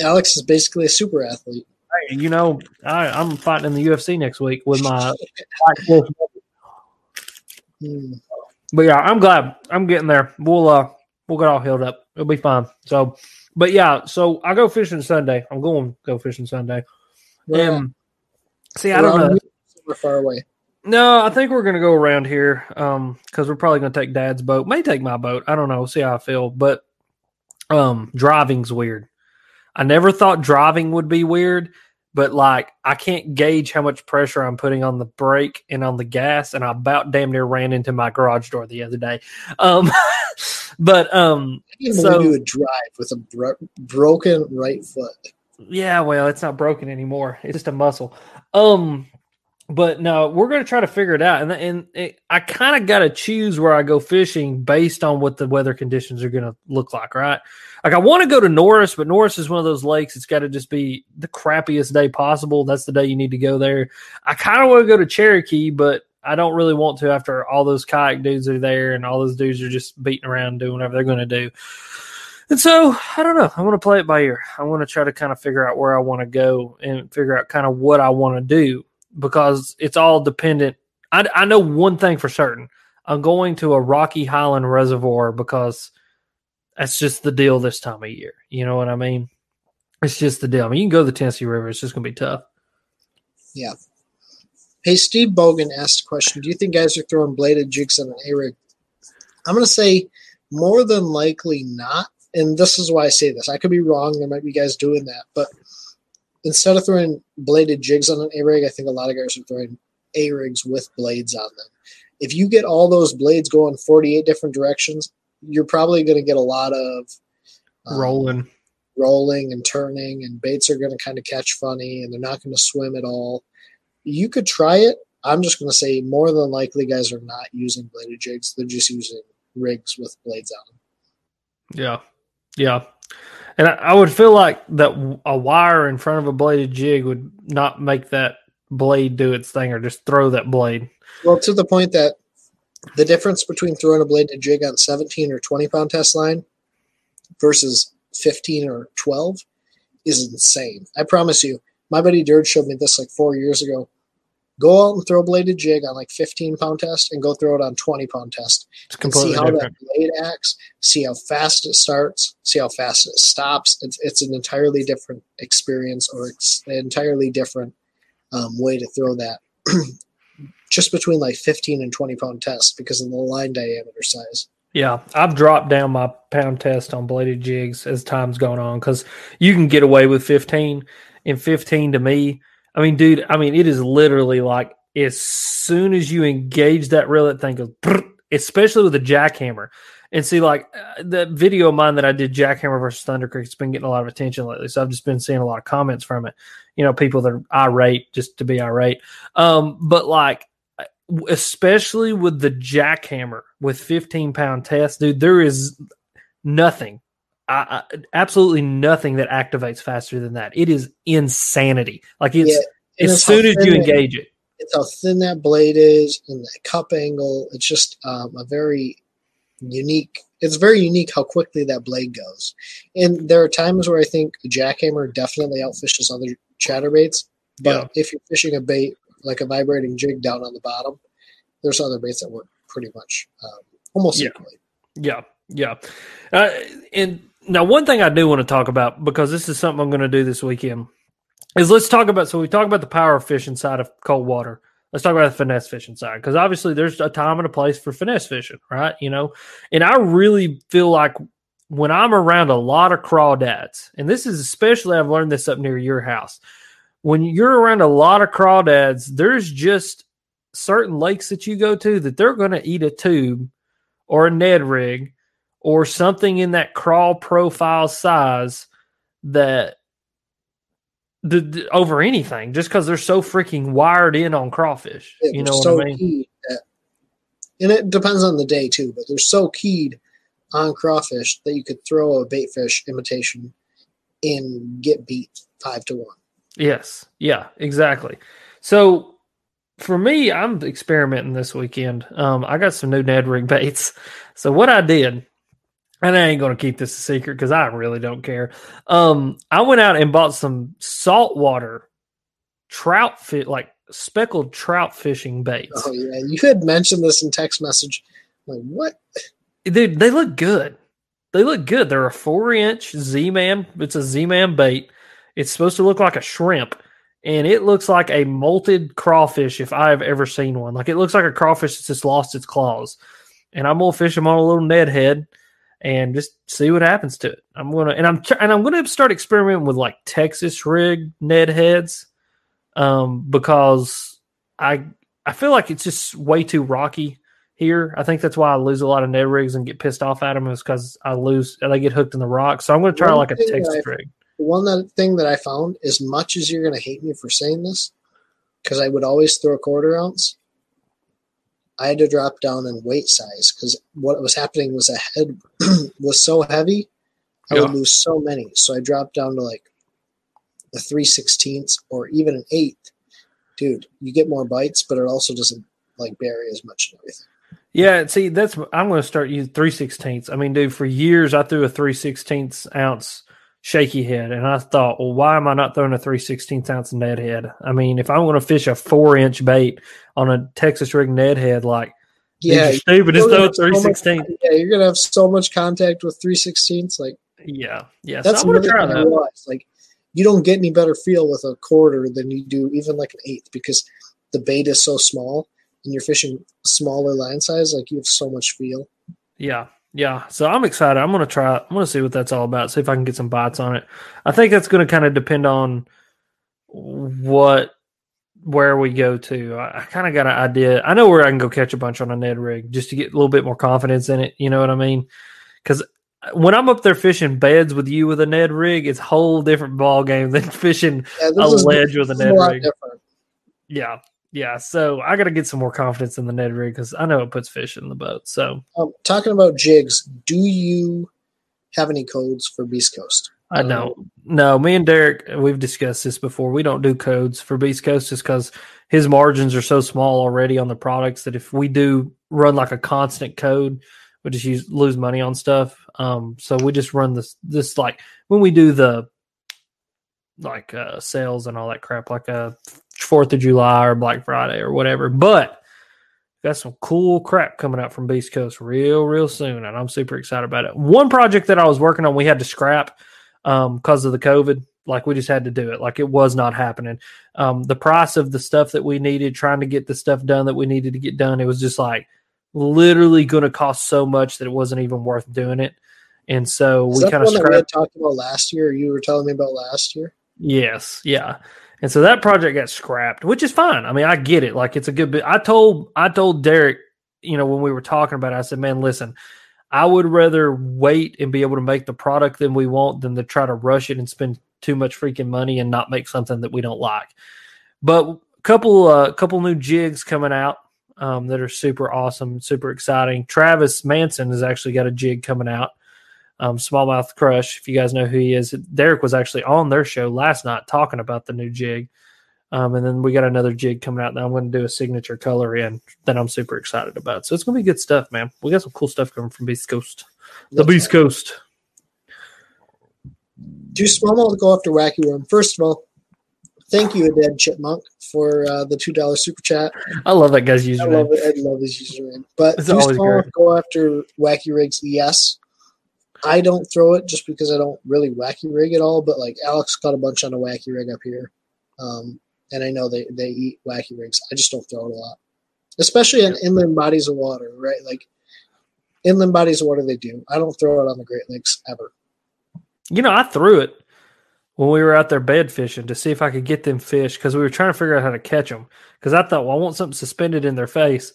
S2: Alex is basically a super athlete.
S1: Hey, you know, I, I'm fighting in the UFC next week with my. But yeah, I'm glad I'm getting there. We'll uh we'll get all healed up. It'll be fine. So, but yeah, so I go fishing Sunday. I'm going to go fishing Sunday.
S2: Where
S1: Um, see, I don't know.
S2: Super far away.
S1: No, I think we're gonna go around here. Um, because we're probably gonna take Dad's boat. May take my boat. I don't know. See how I feel. But um, driving's weird. I never thought driving would be weird, but like I can't gauge how much pressure I'm putting on the brake and on the gas, and I about damn near ran into my garage door the other day. Um, but um, So-
S2: you would drive with a bro- broken right foot.
S1: Yeah, well, it's not broken anymore. It's just a muscle. Um, but no, we're gonna try to figure it out, and and it, I kind of got to choose where I go fishing based on what the weather conditions are gonna look like, right? Like I want to go to Norris, but Norris is one of those lakes. It's got to just be the crappiest day possible. That's the day you need to go there. I kind of want to go to Cherokee, but I don't really want to after all those kayak dudes are there and all those dudes are just beating around doing whatever they're going to do. And so I don't know. I want to play it by ear. I want to try to kind of figure out where I want to go and figure out kind of what I want to do because it's all dependent. I, I know one thing for certain. I'm going to a Rocky Highland reservoir because that's just the deal this time of year. You know what I mean? It's just the deal. I mean, you can go to the Tennessee River. It's just going to be tough.
S2: Yeah. Hey, Steve Bogan asked a question. Do you think guys are throwing bladed jigs on an A rig? I'm going to say more than likely not. And this is why I say this. I could be wrong. There might be guys doing that. But instead of throwing bladed jigs on an A rig, I think a lot of guys are throwing A rigs with blades on them. If you get all those blades going 48 different directions, you're probably going to get a lot of um,
S1: Rolling.
S2: rolling and turning, and baits are going to kind of catch funny, and they're not going to swim at all. You could try it. I'm just going to say more than likely, guys are not using bladed jigs. They're just using rigs with blades on them.
S1: Yeah. Yeah. And I, I would feel like that a wire in front of a bladed jig would not make that blade do its thing or just throw that blade.
S2: Well, to the point that the difference between throwing a bladed jig on 17 or 20 pound test line versus 15 or 12 is insane. I promise you. My buddy Dirge showed me this like four years ago. Go out and throw a bladed jig on like 15 pound test and go throw it on 20 pound test.
S1: It's
S2: and see how
S1: different.
S2: that blade acts, see how fast it starts, see how fast it stops. It's, it's an entirely different experience or it's an entirely different um, way to throw that. Just between like 15 and 20 pound tests because of the line diameter size.
S1: Yeah, I've dropped down my pound test on bladed jigs as time's gone on because you can get away with 15. And 15 to me, I mean, dude, I mean, it is literally like as soon as you engage that reel, that thing goes, especially with a jackhammer. And see, like uh, the video of mine that I did, Jackhammer versus Thunder Cricket, it's been getting a lot of attention lately. So I've just been seeing a lot of comments from it. You know, people that are irate just to be irate. Um, but like, especially with the jackhammer with 15 pound test, dude, there is nothing, I, I, absolutely nothing that activates faster than that. It is insanity. Like it's
S2: Yeah,
S1: as
S2: it's
S1: soon as you engage it.
S2: It's how thin that blade is and the cup angle. It's just um, a very unique. It's very unique how quickly that blade goes. And there are times where I think a jackhammer definitely outfishes other chatterbaits. But if you're fishing a bait like a vibrating jig down on the bottom, there's other baits that work pretty much um, almost
S1: Yeah.
S2: equally.
S1: Yeah, yeah. Uh, and now, one thing I do want to talk about because this is something I'm going to do this weekend is let's talk about. So we talk about the power fishing side of cold water. Let's talk about the finesse fishing side because obviously there's a time and a place for finesse fishing, right? You know, and I really feel like when I'm around a lot of crawdads, and this is especially I've learned this up near your house. When you're around a lot of crawdads, there's just certain lakes that you go to that they're going to eat a tube or a Ned rig or something in that crawl profile size that the, the- over anything just because they're so freaking wired in on crawfish.
S2: Yeah,
S1: you know
S2: so
S1: what I mean?
S2: keyed that- and it depends on the day too, but they're so keyed on crawfish that you could throw a bait fish imitation and get beat five to one.
S1: Yes. Yeah, exactly. So for me, I'm experimenting this weekend. Um, I got some new Ned rig baits. So what I did, and I ain't gonna keep this a secret because I really don't care. Um, I went out and bought some saltwater trout fit like speckled trout fishing baits.
S2: Oh yeah, you had mentioned this in text message. I'm like what?
S1: Dude, they look good. They look good. They're a four inch Z Man. It's a Z Man bait. It's supposed to look like a shrimp, and it looks like a molted crawfish if I've ever seen one. Like it looks like a crawfish that's just lost its claws. And I'm gonna fish them on a little Ned head and just see what happens to it. I'm gonna and I'm and I'm gonna start experimenting with like Texas rig Ned heads, um, because I I feel like it's just way too rocky here. I think that's why I lose a lot of Ned rigs and get pissed off at them is because I lose they get hooked in the rock. So I'm to try
S2: One
S1: like a Texas
S2: I-
S1: rig.
S2: The one thing that I found, as much as you're gonna hate me for saying this, because I would always throw a quarter ounce. I had to drop down in weight size because what was happening was a head was so heavy, I would lose so many. So I dropped down to like a three sixteenths or even an eighth. Dude, you get more bites, but it also doesn't like bury as much and everything.
S1: Yeah, see, that's I'm going to start using three sixteenths. I mean, dude, for years I threw a three sixteenths ounce shaky head, and I thought, well, why am I not throwing a three sixteenths ounce Ned head? I mean, if I want to fish a four inch bait on a Texas rig Ned head, like
S2: Yeah,
S1: you're stupid, just throw a
S2: have so
S1: three
S2: much-
S1: sixteenths.
S2: Yeah, you're gonna have so much contact with three sixteenths. Like
S1: Yeah, yeah. So
S2: that's
S1: I'm going to try that.
S2: realized. Like you don't get any better feel with a quarter than you do even like an eighth because the bait is so small and you're fishing smaller line size. Like you have so much feel.
S1: Yeah, yeah. So I'm excited. I'm gonna try. I'm gonna see what that's all about. See if I can get some bites on it. I think that's gonna kind of depend on what where we go to. I, I kind of got an idea. I know where I can go catch a bunch on a Ned rig just to get a little bit more confidence in it. You know what I mean? Because when I'm up there fishing beds with you with a Ned rig, it's a whole different ball game than fishing
S2: Yeah,
S1: a
S2: is,
S1: ledge with a Ned
S2: a
S1: rig.
S2: different.
S1: Yeah, yeah. So I got to get some more confidence in the Ned rig because I know it puts fish in the boat. So
S2: Um, talking about jigs, do you have any codes for Beast Coast?
S1: I
S2: Um,
S1: don't. No, me and Derek, we've discussed this before. We don't do codes for Beast Coast just because his margins are so small already on the products that if we do run like a constant code, we just use lose money on stuff. Um, so we just run this this like when we do the like uh sales and all that crap, like a Fourth of July or Black Friday or whatever. But got some cool crap coming out from Beast Coast real, real soon, and I'm super excited about it. One project that I was working on, we had to scrap um because of the COVID. Like we just had to do it. Like it was not happening. Um, the price of the stuff that we needed, trying to get the stuff done that we needed to get done, it was just like literally going to cost so much that it wasn't even worth doing it. And so
S2: Is
S1: we kind of
S2: one that we talked about last year? You were telling me about last year.
S1: Yes, yeah. And so that project got scrapped, which is fine. I mean, I get it. Like it's a good bit. I told I told Derek, you know, when we were talking about it, I said, "Man, listen, I would rather wait and be able to make the product than we want than to try to rush it and spend too much freaking money and not make something that we don't like." But a couple uh couple new jigs coming out um, that are super awesome, super exciting. Travis Manson has actually got a jig coming out um, Smallmouth Crush. If you guys know who he is, Derek was actually on their show last night talking about the new jig. Um, and then we got another jig coming out that I'm going to do a signature color in that I'm super excited about. So it's going to be good stuff, man. We got some cool stuff coming from Beast Coast, the
S2: That's
S1: Beast Coast.
S2: Do smallmouth go after wacky worm? First of all, thank you, Dead Chipmunk, for uh, the two dollar super chat.
S1: I love that guy's
S2: I
S1: username.
S2: love it. I love his username. But
S1: It's
S2: do smallmouth go after wacky rigs? Yes. I don't throw it just because I don't really wacky rig at all. But like Alex caught a bunch on a wacky rig up here, um, and I know they they eat wacky rigs. I just don't throw it a lot, especially in inland bodies of water. Right, like inland bodies of water, they do. I don't throw it on the Great Lakes ever.
S1: You know, I threw it when we were out there bed fishing to see if I could get them fish because we were trying to figure out how to catch them. Because I thought, well, I want something suspended in their face,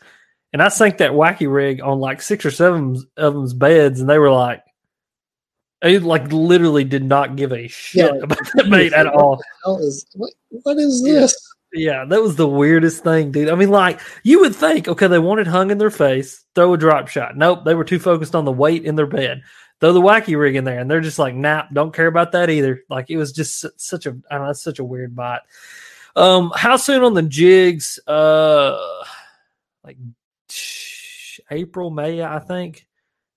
S1: and I sank that wacky rig on like six or seven of them's beds, and they were like, they like literally did not give a shit
S2: Yeah,
S1: about that bait at all.
S2: Is what? What is
S1: Yeah.
S2: this?
S1: Yeah, that was the weirdest thing, dude. I mean, like you would think, okay, they wanted hung in their face, throw a drop shot. Nope, they were too focused on the weight in their bed. Throw the wacky rig in there, and they're just like, nah, don't care about that either. Like it was just such a, I don't know, it's such a weird bite. Um, how soon on the jigs? Uh, like April, May, I think.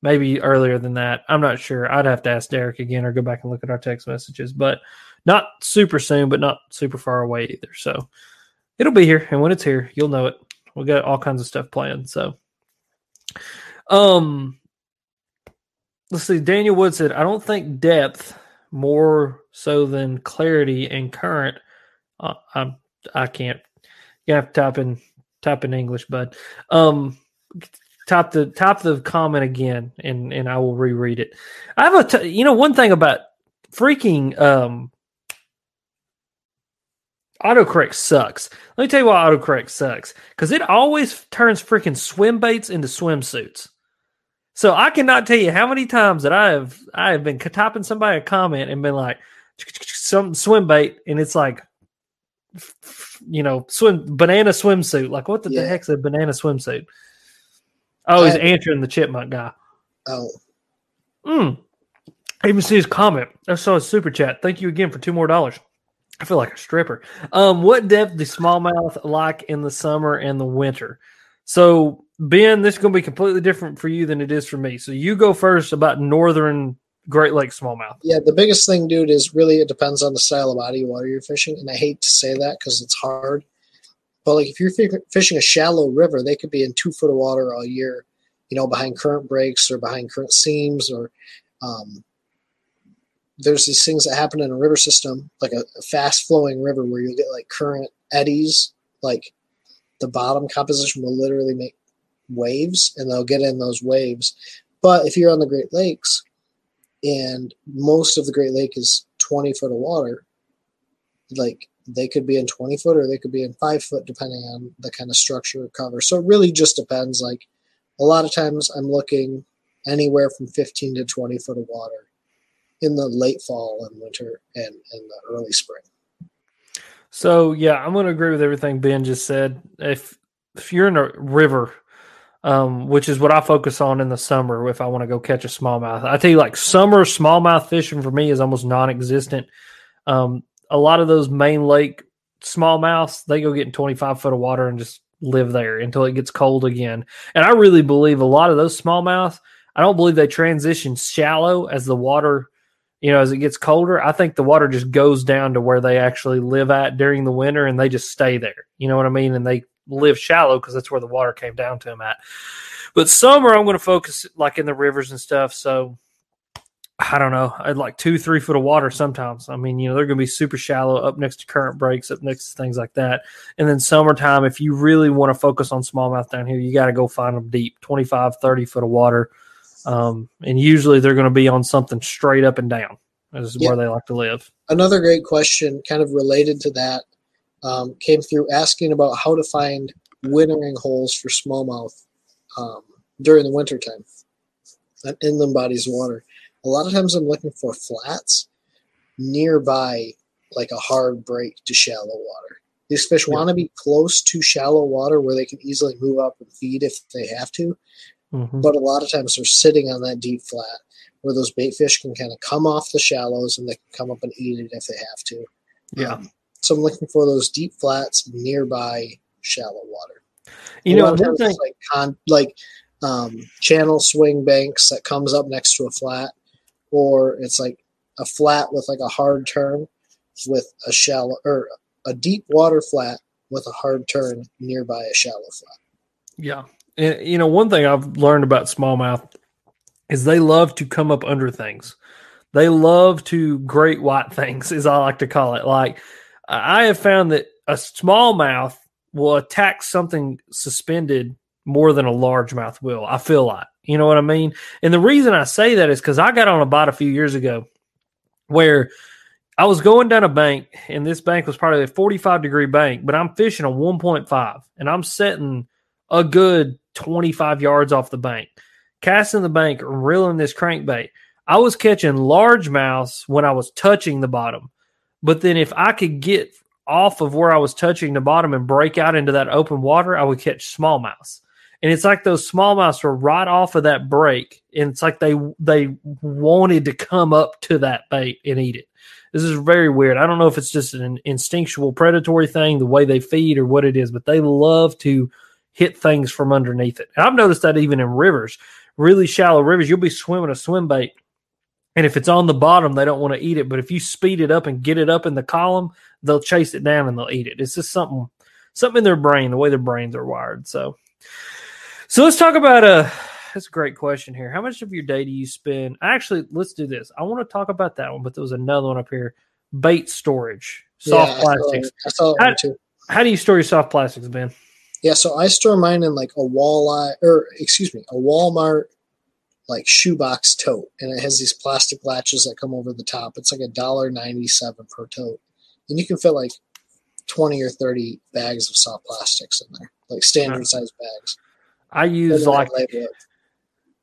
S1: Maybe earlier than that. I'm not sure. I'd have to ask Derek again or go back and look at our text messages, but not super soon, but not super far away either. So it'll be here, and when it's here, you'll know it. We got all kinds of stuff planned. So, um, let's see. Daniel Wood said, "I don't think depth more so than clarity and current." Uh, I'm I can't. You have to type in type in English, but um, type the type the comment again, and and I will reread it. I have a t- you know one thing about freaking um autocorrect sucks. Let me tell you why autocorrect sucks. Because it always turns freaking swim baits into swimsuits. So I cannot tell you how many times that I have I have been typing somebody a comment and been like some swim bait and it's like you know swim banana swimsuit. Like what the, the
S2: Yeah.
S1: heck's a banana swimsuit? Oh, he's answering the chipmunk guy.
S2: Oh,
S1: Mm. I even see his comment. I saw his super chat. Thank you again for two more dollars. I feel like a stripper. Um, what depth do smallmouth like in the summer and the winter? So, Ben, this is going to be completely different for you than it is for me. So, you go first about northern Great Lakes smallmouth.
S2: yeah. The biggest thing, dude, is really it depends on the style of body of water you're fishing, and I hate to say that because it's hard. But like if you're fishing a shallow river, they could be in two foot of water all year, you know, behind current breaks or behind current seams, or um, there's these things that happen in a river system, like a, a fast flowing river where you'll get like current eddies, like the bottom composition will literally make waves and they'll get in those waves. But if you're on the Great Lakes and most of the Great Lake is 20 foot of water, like they could be in 20 foot or they could be in five foot depending on the kind of structure or cover. So it really just depends. Like a lot of times I'm looking anywhere from 15 to 20 foot of water in the late fall and winter and in the early spring.
S1: So, yeah, I'm going to agree with everything Ben just said. If if you're in a river, um, which is what I focus on in the summer if I want to go catch a smallmouth. I tell you, like summer smallmouth fishing for me is almost non-existent. Um, a lot of those main lake smallmouths, they go get in 25 foot of water and just live there until it gets cold again. And I really believe a lot of those smallmouth, I don't believe they transition shallow as the water, you know, as it gets colder. I think the water just goes down to where they actually live at during the winter and they just stay there. You know what I mean? And they live shallow because that's where the water came down to them at. But summer, I'm going to focus like in the rivers and stuff. So I don't know. I'd like two, three foot of water sometimes. I mean, you know, they're going to be super shallow up next to current breaks, up next to things like that. And then summertime, if you really want to focus on smallmouth down here, you got to go find them deep 25, 30 foot of water. Um, and usually they're going to be on something straight up and down. This is
S2: Yeah.
S1: where they like to live.
S2: Another great question, kind of related to that, um, came through asking about how to find wintering holes for smallmouth um, during the wintertime on inland bodies of water. A lot of times I'm looking for flats nearby, like a hard break to shallow water. These fish
S1: Yeah.
S2: want to be close to shallow water where they can easily move up and feed if they have to.
S1: Mhm.
S2: But a lot of times they're sitting on that deep flat where those bait fish can kind of come off the shallows and they can come up and eat it if they have to.
S1: Yeah.
S2: Um, So I'm looking for those deep flats nearby shallow water.
S1: You know, one thing.
S2: like con- like um, channel swing banks that comes up next to a flat, or it's like a flat with like a hard turn with a shallow or a deep water flat with a hard turn nearby a shallow flat.
S1: Yeah. And, you know, one thing I've learned about smallmouth is they love to come up under things. They love to great white things, as I like to call it. Like I have found that a smallmouth will attack something suspended more than a largemouth will. I feel like, you know what I mean? And the reason I say that is because I got on a bite a few years ago where I was going down a bank, and this bank was probably a 45 degree bank, but I'm fishing a 1.5 and I'm setting a good 25 yards off the bank, casting the bank, reeling this crankbait. I was catching largemouths when I was touching the bottom. But then if I could get off of where I was touching the bottom and break out into that open water, I would catch smallmouths. And it's like those smallmouths were right off of that break. And it's like they they wanted to come up to that bait and eat it. This is very weird. I don't know if it's just an instinctual predatory thing, the way they feed or what it is, but they love to hit things from underneath it. And I've noticed that even in rivers, really shallow rivers, you'll be swimming a swim bait. And if it's on the bottom, they don't want to eat it. But if you speed it up and get it up in the column, they'll chase it down and they'll eat it. It's just something, something in their brain, the way their brains are wired. So, so let's talk about uh that's a great question here. How much of your day do you spend? Actually, let's do this. I want to talk about that one, but there was another one up here. Bait storage, soft
S2: Yeah, I saw-
S1: plastics.
S2: I saw
S1: How-
S2: too.
S1: How do you store your soft plastics, Ben?
S2: Yeah, so I store mine in like a walleye or excuse me, a Walmart like shoebox tote, and it has these plastic latches that come over the top. It's like a dollar ninety seven per tote, and you can fit like twenty or thirty bags of soft plastics in there, like standard size bags.
S1: I use like
S2: have label it.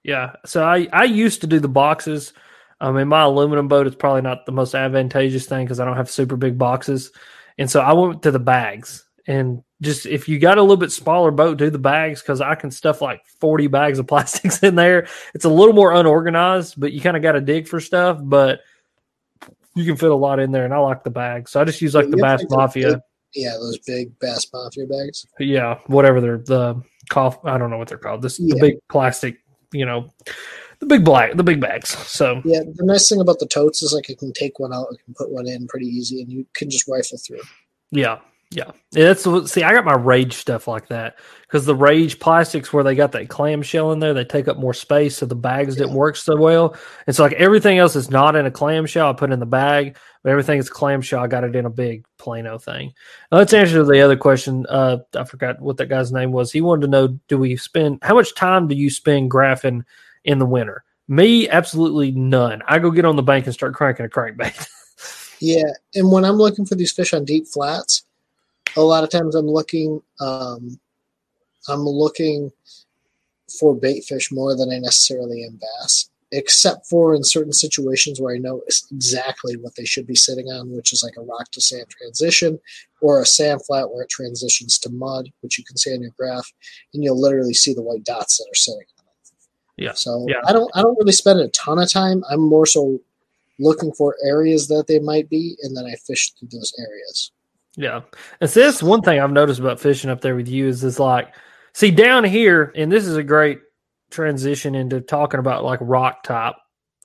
S1: Yeah. So I, I used to do the boxes. Um, in my aluminum boat, it's probably not the most advantageous thing because I don't have super big boxes. And so I went to the bags. And just if you got a little bit smaller boat, do the bags because I can stuff like 40 bags of plastics in there. It's a little more unorganized, but you kind of got to dig for stuff. But you can fit a lot in there. And I like the bags. So I just use like the Bass Mafia.
S2: Yeah, those big Bass Mafia bags.
S1: Yeah. Whatever they're the cough. I don't know what they're called. This, the big plastic, you know, the big black, the big bags. So
S2: Yeah, the nice thing about the totes is like I can take one out, I can put one in pretty easy, and you can just rifle through.
S1: Yeah, yeah. Yeah, That's see, I got my rage stuff like that because the rage plastics where they got that clamshell in there, they take up more space, so the bags didn't work so well. And so, like everything else is not in a clamshell, I put in the bag, but everything is clamshell. I got it in a big Plano thing. Now, let's answer the other question. Uh, I forgot what that guy's name was. He wanted to know: Do we spend how much time do you spend graphing in the winter? Me, absolutely none. I go get on the bank and start cranking a crankbait.
S2: Yeah, and when I'm looking for these fish on deep flats, a lot of times I'm looking, um, I'm looking for bait fish more than I necessarily am bass. Except for in certain situations where I know exactly what they should be sitting on, which is like a rock to sand transition, or a sand flat where it transitions to mud, which you can see on your graph, and you'll literally see the white dots that are sitting on it.
S1: yeah,
S2: So
S1: Yeah.
S2: I don't I don't really spend a ton of time. I'm more so looking for areas that they might be, and then I fish through those areas.
S1: Yeah. And so one thing I've noticed about fishing up there with you is it's like, see, down here, and this is a great transition into talking about like rock top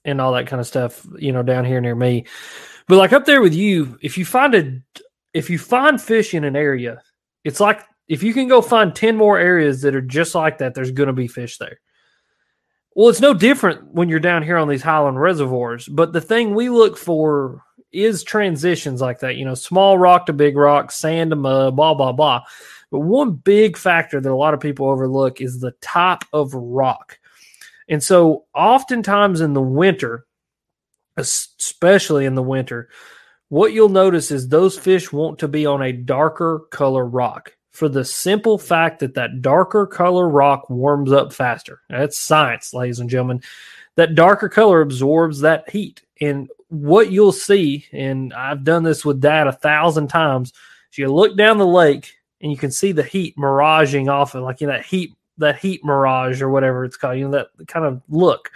S1: and all that kind of stuff, you know, down here near me. But like up there with you, if you find a, if you find fish in an area, it's like if you can go find 10 more areas that are just like that, there's going to be fish there. Well, it's no different when you're down here on these highland reservoirs. But the thing we look for is transitions like that, you know, small rock to big rock, sand to mud, blah, blah, blah. But one big factor that a lot of people overlook is the type of rock. And so, oftentimes in the winter, especially in the winter, what you'll notice is those fish want to be on a darker color rock for the simple fact that that darker color rock warms up faster. That's science, ladies and gentlemen. That darker color absorbs that heat. And what you'll see, and I've done this with dad a thousand times, is you look down the lake and you can see the heat miraging off of like you know, that heat that heat mirage or whatever it's called, you know, that kind of look.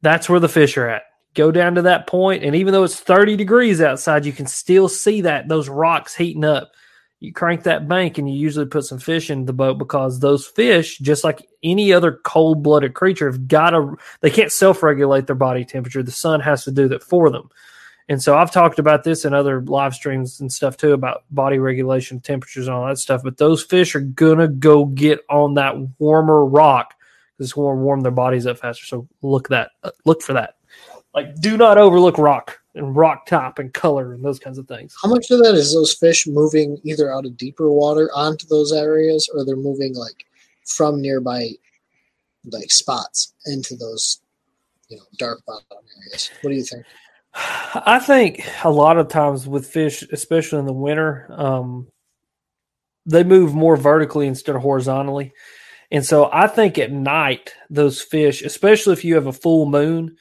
S1: That's where the fish are at. go down to that point, and even though it's 30 degrees outside, you can still see that those rocks heating up. You crank that bank and you usually put some fish in the boat because those fish, just like any other cold blooded creature, have got to, they can't self regulate their body temperature. The sun has to do that for them. And so I've talked about this in other live streams and stuff too about body regulation, temperatures, and all that stuff. But those fish are gonna go get on that warmer rock because it's gonna warm their bodies up faster. So look that, look for that. Like, do not overlook rock and rock top and color and those kinds of things.
S2: How much of that is those fish moving either out of deeper water onto those areas, or they're moving like from nearby like spots into those, you know, dark bottom areas? What do you think?
S1: I think a lot of times with fish, especially in the winter, um, they move more vertically instead of horizontally. And so I think at night, those fish, especially if you have a full moon,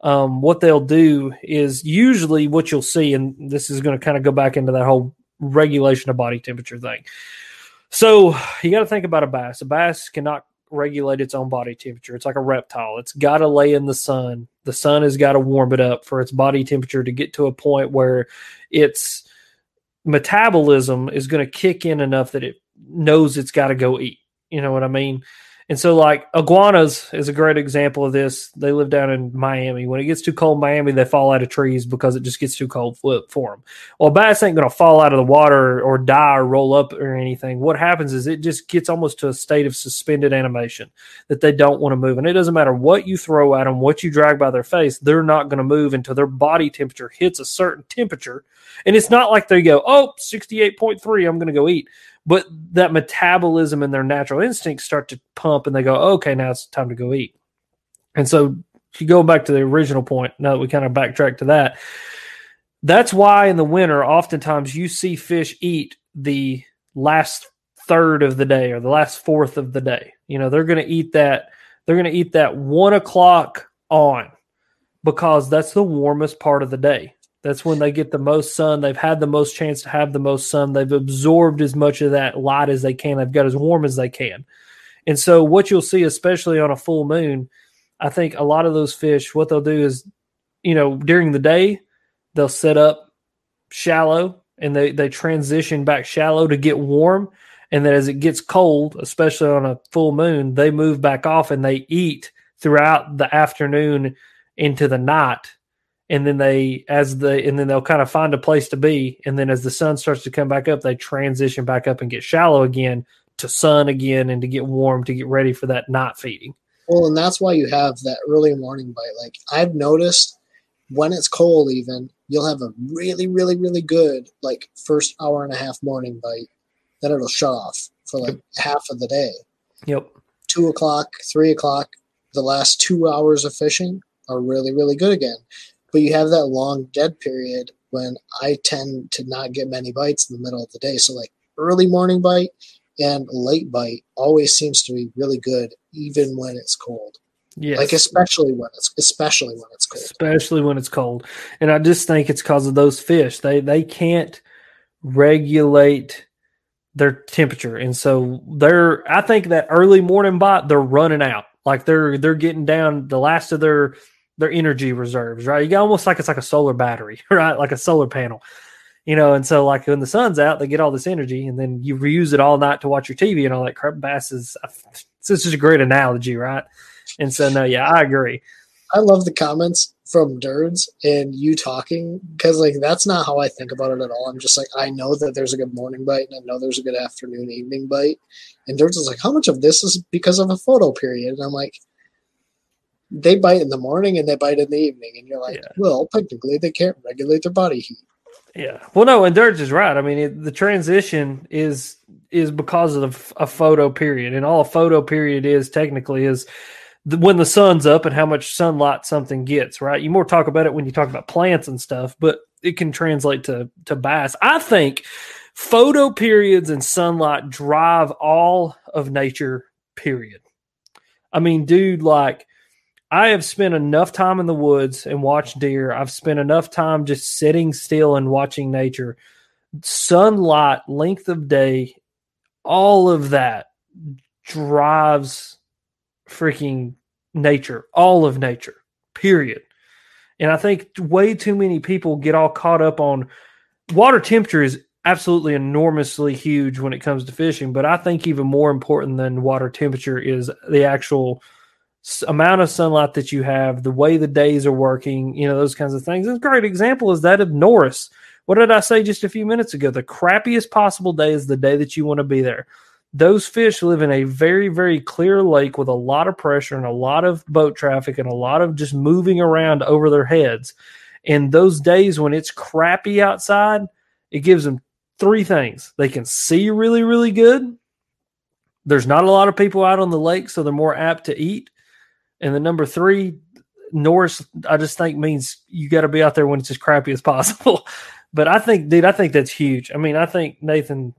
S1: um, what they'll do is usually what you'll see, and this is going to kind of go back into that whole regulation of body temperature thing. So you got to think about a bass. A bass cannot regulate its own body temperature. It's like a reptile. It's got to lay in the sun. The sun has got to warm it up for its body temperature to get to a point where its metabolism is going to kick in enough that it knows it's got to go eat. You know what I mean? And so, like iguanas is a great example of this. They live down in Miami. When it gets too cold in Miami, they fall out of trees because it just gets too cold for, them. Well, bass ain't going to fall out of the water or die or roll up or anything. What happens is it just gets almost to a state of suspended animation that they don't want to move. And it doesn't matter what you throw at them, what you drag by their face, they're not going to move until their body temperature hits a certain temperature. And it's not like they go, oh, 68.3, I'm going to go eat but that metabolism and their natural instincts start to pump and they go okay now it's time to go eat. And so you go back to the original point now that we kind of backtrack to that that's why in the winter oftentimes you see fish eat the last third of the day or the last fourth of the day. You know they're going to eat that they're going to eat that one o'clock on because that's the warmest part of the day that's when they get the most sun. They've had the most chance to have the most sun. They've absorbed as much of that light as they can. They've got as warm as they can. And so, what you'll see, especially on a full moon, I think a lot of those fish, what they'll do is, you know, during the day, they'll set up shallow and they, they transition back shallow to get warm. And then as it gets cold, especially on a full moon, they move back off and they eat throughout the afternoon into the night and then they as the and then they'll kind of find a place to be and then as the sun starts to come back up they transition back up and get shallow again to sun again and to get warm to get ready for that night feeding.
S2: Well and that's why you have that early morning bite. Like i've noticed when it's cold even you'll have a really really really good like first hour and a half morning bite then it'll shut off for like yep. half of the day.
S1: Yep.
S2: Two o'clock three o'clock the last two hours of fishing are really really good again but you have that long dead period when I tend to not get many bites in the middle of the day. So like early morning bite and late bite always seems to be really good, even when it's cold.
S1: Yeah,
S2: like especially when it's especially when it's cold.
S1: Especially when it's cold, and I just think it's because of those fish. They they can't regulate their temperature, and so they're. I think that early morning bite, they're running out. Like they're they're getting down the last of their their energy reserves, right? You got almost like it's like a solar battery, right? Like a solar panel, you know. And so, like when the sun's out, they get all this energy, and then you reuse it all night to watch your TV and all that crap. Bass is this is a great analogy, right? And so, no, yeah, I agree.
S2: I love the comments from Durds and you talking because like that's not how I think about it at all. I'm just like I know that there's a good morning bite and I know there's a good afternoon evening bite. And Durds is like, how much of this is because of a photo period? And I'm like, they bite in the morning and they bite in the evening, and you're like, yeah. well, technically they can't regulate their body heat.
S1: Yeah. Well, no, and Durds is right. I mean, it, the transition is is because of a photo period, and all a photo period is technically is the, when the sun's up and how much sunlight something gets. Right. You more talk about it when you talk about plants and stuff, but it can translate to to bass. I think photo periods and sunlight drive all of nature. Period. I mean, dude, like I have spent enough time in the woods and watched deer. I've spent enough time just sitting still and watching nature. Sunlight, length of day, all of that drives freaking nature, all of nature, period. And I think way too many people get all caught up on water temperature is absolutely enormously huge when it comes to fishing, but I think even more important than water temperature is the actual amount of sunlight that you have, the way the days are working, you know, those kinds of things. And a great example is that of Norris. What did I say just a few minutes ago? The crappiest possible day is the day that you want to be there. Those fish live in a very, very clear lake with a lot of pressure and a lot of boat traffic and a lot of just moving around over their heads. And those days when it's crappy outside, it gives them three things. They can see really, really good. There's not a lot of people out on the lake, so they're more apt to eat. And the number three, Norris, I just think means you got to be out there when it's as crappy as possible. but I think, dude, I think that's huge. I mean, I think Nathan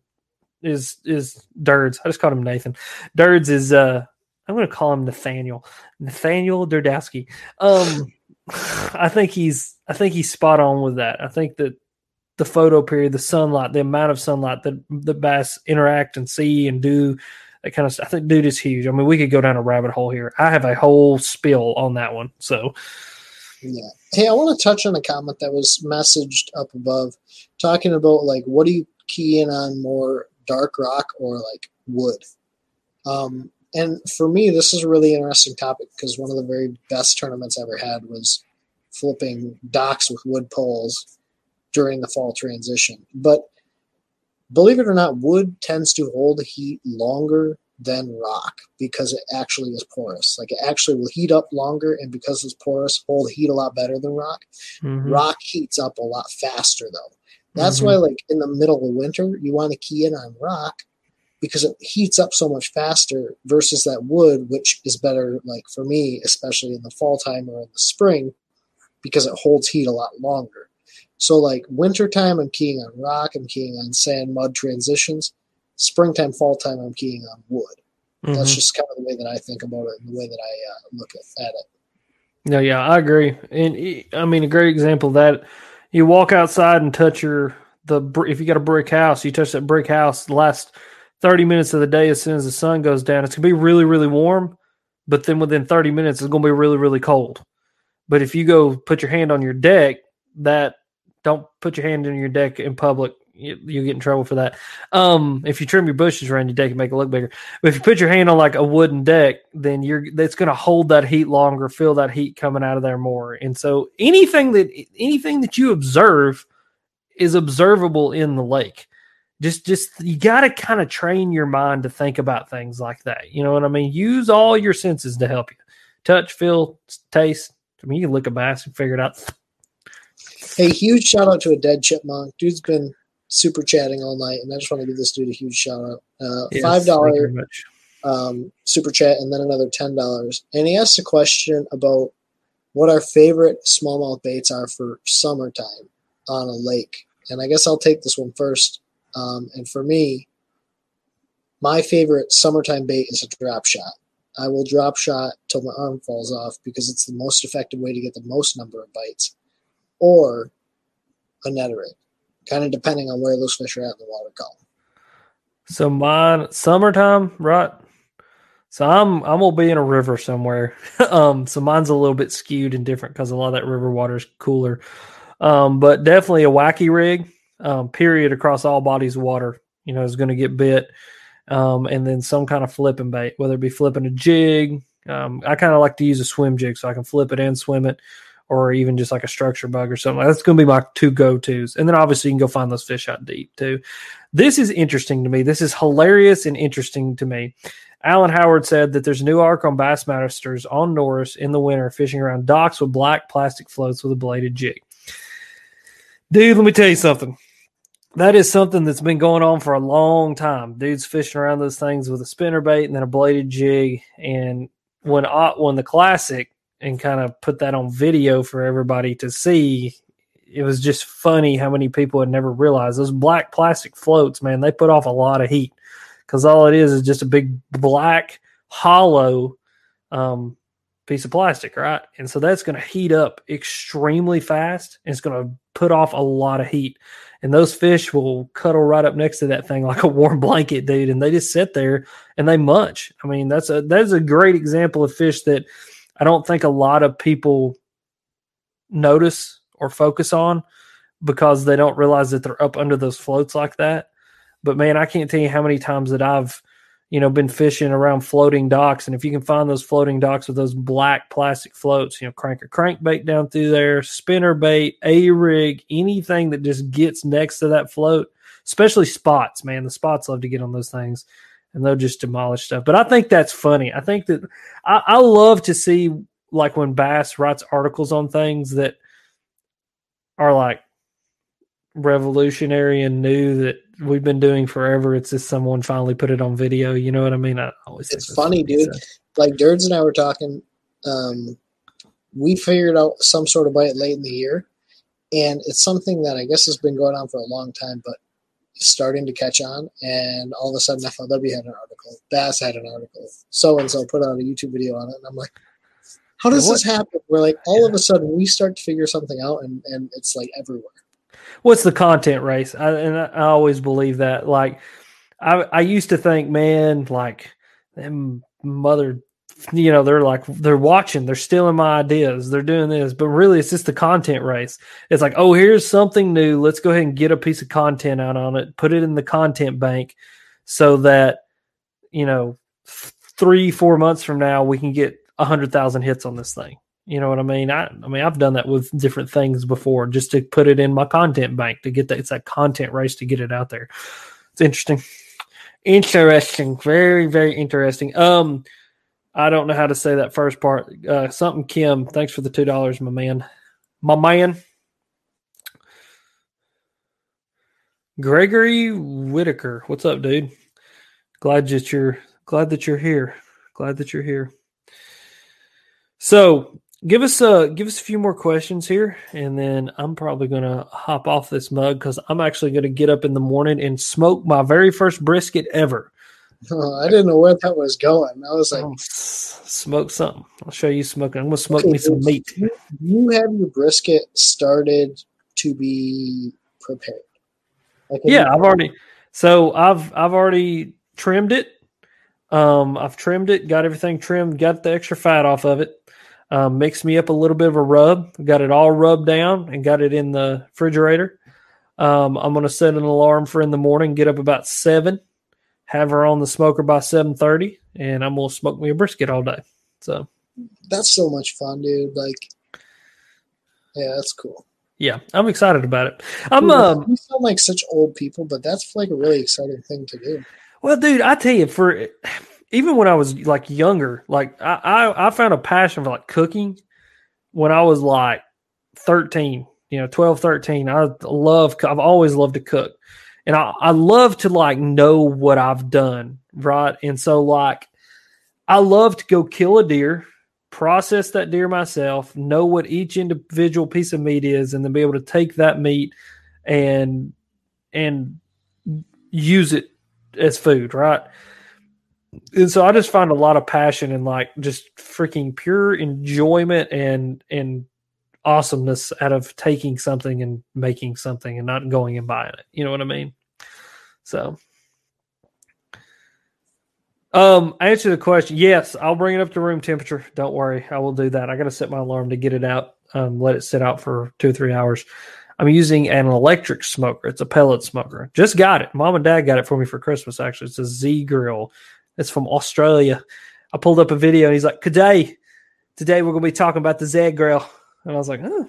S1: is is Durds. I just called him Nathan. Durds is uh I'm gonna call him Nathaniel. Nathaniel Durdowski. Um I think he's I think he's spot on with that. I think that the photo period, the sunlight, the amount of sunlight that the bass interact and see and do that kind of stuff. I think dude is huge. I mean, we could go down a rabbit hole here. I have a whole spill on that one. So
S2: yeah. Hey, I want to touch on a comment that was messaged up above talking about like what do you key in on more dark rock or like wood? Um, and for me, this is a really interesting topic because one of the very best tournaments I ever had was flipping docks with wood poles during the fall transition. But believe it or not, wood tends to hold heat longer than rock because it actually is porous. Like it actually will heat up longer, and because it's porous, hold heat a lot better than rock. Mm-hmm. Rock heats up a lot faster though. That's mm-hmm. why, like in the middle of winter, you want to key in on rock because it heats up so much faster versus that wood, which is better, like for me, especially in the fall time or in the spring, because it holds heat a lot longer. So, like wintertime, I'm keying on rock, I'm keying on sand, mud transitions. Springtime, fall time, I'm keying on wood. Mm-hmm. That's just kind of the way that I think about it and the way that I uh, look at, at it.
S1: No, yeah, I agree. And I mean, a great example of that you walk outside and touch your the if you got a brick house, you touch that brick house the last 30 minutes of the day as soon as the sun goes down. It's gonna be really, really warm, but then within 30 minutes it's gonna be really, really cold. But if you go put your hand on your deck, that don't put your hand in your deck in public you, you get in trouble for that. Um, if you trim your bushes around your deck and make it look bigger, but if you put your hand on like a wooden deck, then you're that's going to hold that heat longer, feel that heat coming out of there more. And so anything that anything that you observe is observable in the lake. Just just you got to kind of train your mind to think about things like that. You know what I mean? Use all your senses to help you. Touch, feel, taste. I mean, you can look a bass and figure it out.
S2: Hey, huge shout out to a dead chipmunk. Dude's been super chatting all night, and I just want to give this dude a huge shout out. Uh, yes, Five dollar um, super chat, and then another ten dollars. And he asked a question about what our favorite smallmouth baits are for summertime on a lake. And I guess I'll take this one first. Um, and for me, my favorite summertime bait is a drop shot. I will drop shot till my arm falls off because it's the most effective way to get the most number of bites, or a Ned rig kind of depending on where those fish are at in the water column.
S1: So mine summertime, right? So I'm I'm gonna be in a river somewhere. um, so mine's a little bit skewed and different because a lot of that river water is cooler. Um, but definitely a wacky rig. Um, period across all bodies of water. You know, is going to get bit. Um, and then some kind of flipping bait, whether it be flipping a jig. Um, I kind of like to use a swim jig so I can flip it and swim it or even just like a structure bug or something. That's going to be my two go tos. And then obviously you can go find those fish out deep too. This is interesting to me. This is hilarious and interesting to me. Alan Howard said that there's a new arc on Bassmasters on Norris in the winter fishing around docks with black plastic floats with a bladed jig. Dude, let me tell you something. That is something that's been going on for a long time. Dudes fishing around those things with a spinner bait and then a bladed jig. And when uh, when the classic and kind of put that on video for everybody to see. It was just funny how many people had never realized those black plastic floats, man, they put off a lot of heat because all it is is just a big black hollow um, piece of plastic, right? And so that's going to heat up extremely fast and it's going to put off a lot of heat. And those fish will cuddle right up next to that thing like a warm blanket, dude. And they just sit there and they munch. I mean, that's a that's a great example of fish that I don't think a lot of people notice or focus on because they don't realize that they're up under those floats like that. But man, I can't tell you how many times that I've, you know, been fishing around floating docks. And if you can find those floating docks with those black plastic floats, you know, crank a crankbait down through there, spinner bait, a rig, anything that just gets next to that float, especially spots, man. The spots love to get on those things and they'll just demolish stuff. But I think that's funny. I think that I, I love to see like when Bass writes articles on things that are like revolutionary and new that we've been doing forever. It's just someone finally put it on video. You know what I mean? I always
S2: it's funny, dude. So. Like Durds and I were talking. Um, we figured out some sort of bite late in the year, and it's something that I guess has been going on for a long time, but starting to catch on. And all of a sudden, FLW had an article, Bass had an article, so and so put out a YouTube video on it, and I'm like, how does this happen? We're like, all of a sudden, we start to figure something out, and and it's like everywhere
S1: what's the content race? I, and I, always believe that. Like, I I used to think, man, like them mother, you know, they're like they're watching, they're stealing my ideas, they're doing this, but really, it's just the content race. It's like, oh, here's something new. Let's go ahead and get a piece of content out on it, put it in the content bank, so that you know, three four months from now, we can get a hundred thousand hits on this thing. You know what I mean? I, I mean, I've done that with different things before, just to put it in my content bank to get that. It's that content race to get it out there. It's interesting, interesting, very, very interesting. Um, I don't know how to say that first part. Uh, something Kim. Thanks for the two dollars, my man. My man. Gregory Whitaker. What's up, dude? Glad that you're glad that you're here. Glad that you're here. So give us a give us a few more questions here, and then I'm probably gonna hop off this mug because I'm actually gonna get up in the morning and smoke my very first brisket ever.
S2: Oh, I didn't know where that was going. I was like,
S1: oh, smoke something. I'll show you smoking. I'm gonna smoke okay, me some meat.
S2: You, you have your brisket started to be prepared.
S1: Like yeah, I've already. So I've I've already trimmed it. Um, I've trimmed it, got everything trimmed, got the extra fat off of it. Um, mixed me up a little bit of a rub, got it all rubbed down, and got it in the refrigerator. Um, I'm going to set an alarm for in the morning, get up about seven, have her on the smoker by seven thirty, and I'm going to smoke me a brisket all day. So
S2: that's so much fun, dude. Like, yeah, that's cool.
S1: Yeah, I'm excited about it. I'm. Dude, um,
S2: we sound like such old people, but that's like a really exciting thing to do.
S1: Well, dude, I tell you, for even when I was like younger, like I, I, I found a passion for like cooking when I was like 13, you know, 12, 13. I love, I've always loved to cook. And I, I love to like know what I've done. Right. And so like I love to go kill a deer, process that deer myself, know what each individual piece of meat is, and then be able to take that meat and and use it as food, right? and so I just find a lot of passion and like just freaking pure enjoyment and and awesomeness out of taking something and making something and not going and buying it. You know what I mean? So um answer the question. Yes, I'll bring it up to room temperature. Don't worry. I will do that. I gotta set my alarm to get it out, um, let it sit out for two or three hours. I'm using an electric smoker. It's a pellet smoker. Just got it. Mom and dad got it for me for Christmas, actually. It's a Z grill. It's from Australia. I pulled up a video and he's like, Today, today we're gonna be talking about the Z grill. And I was like, huh.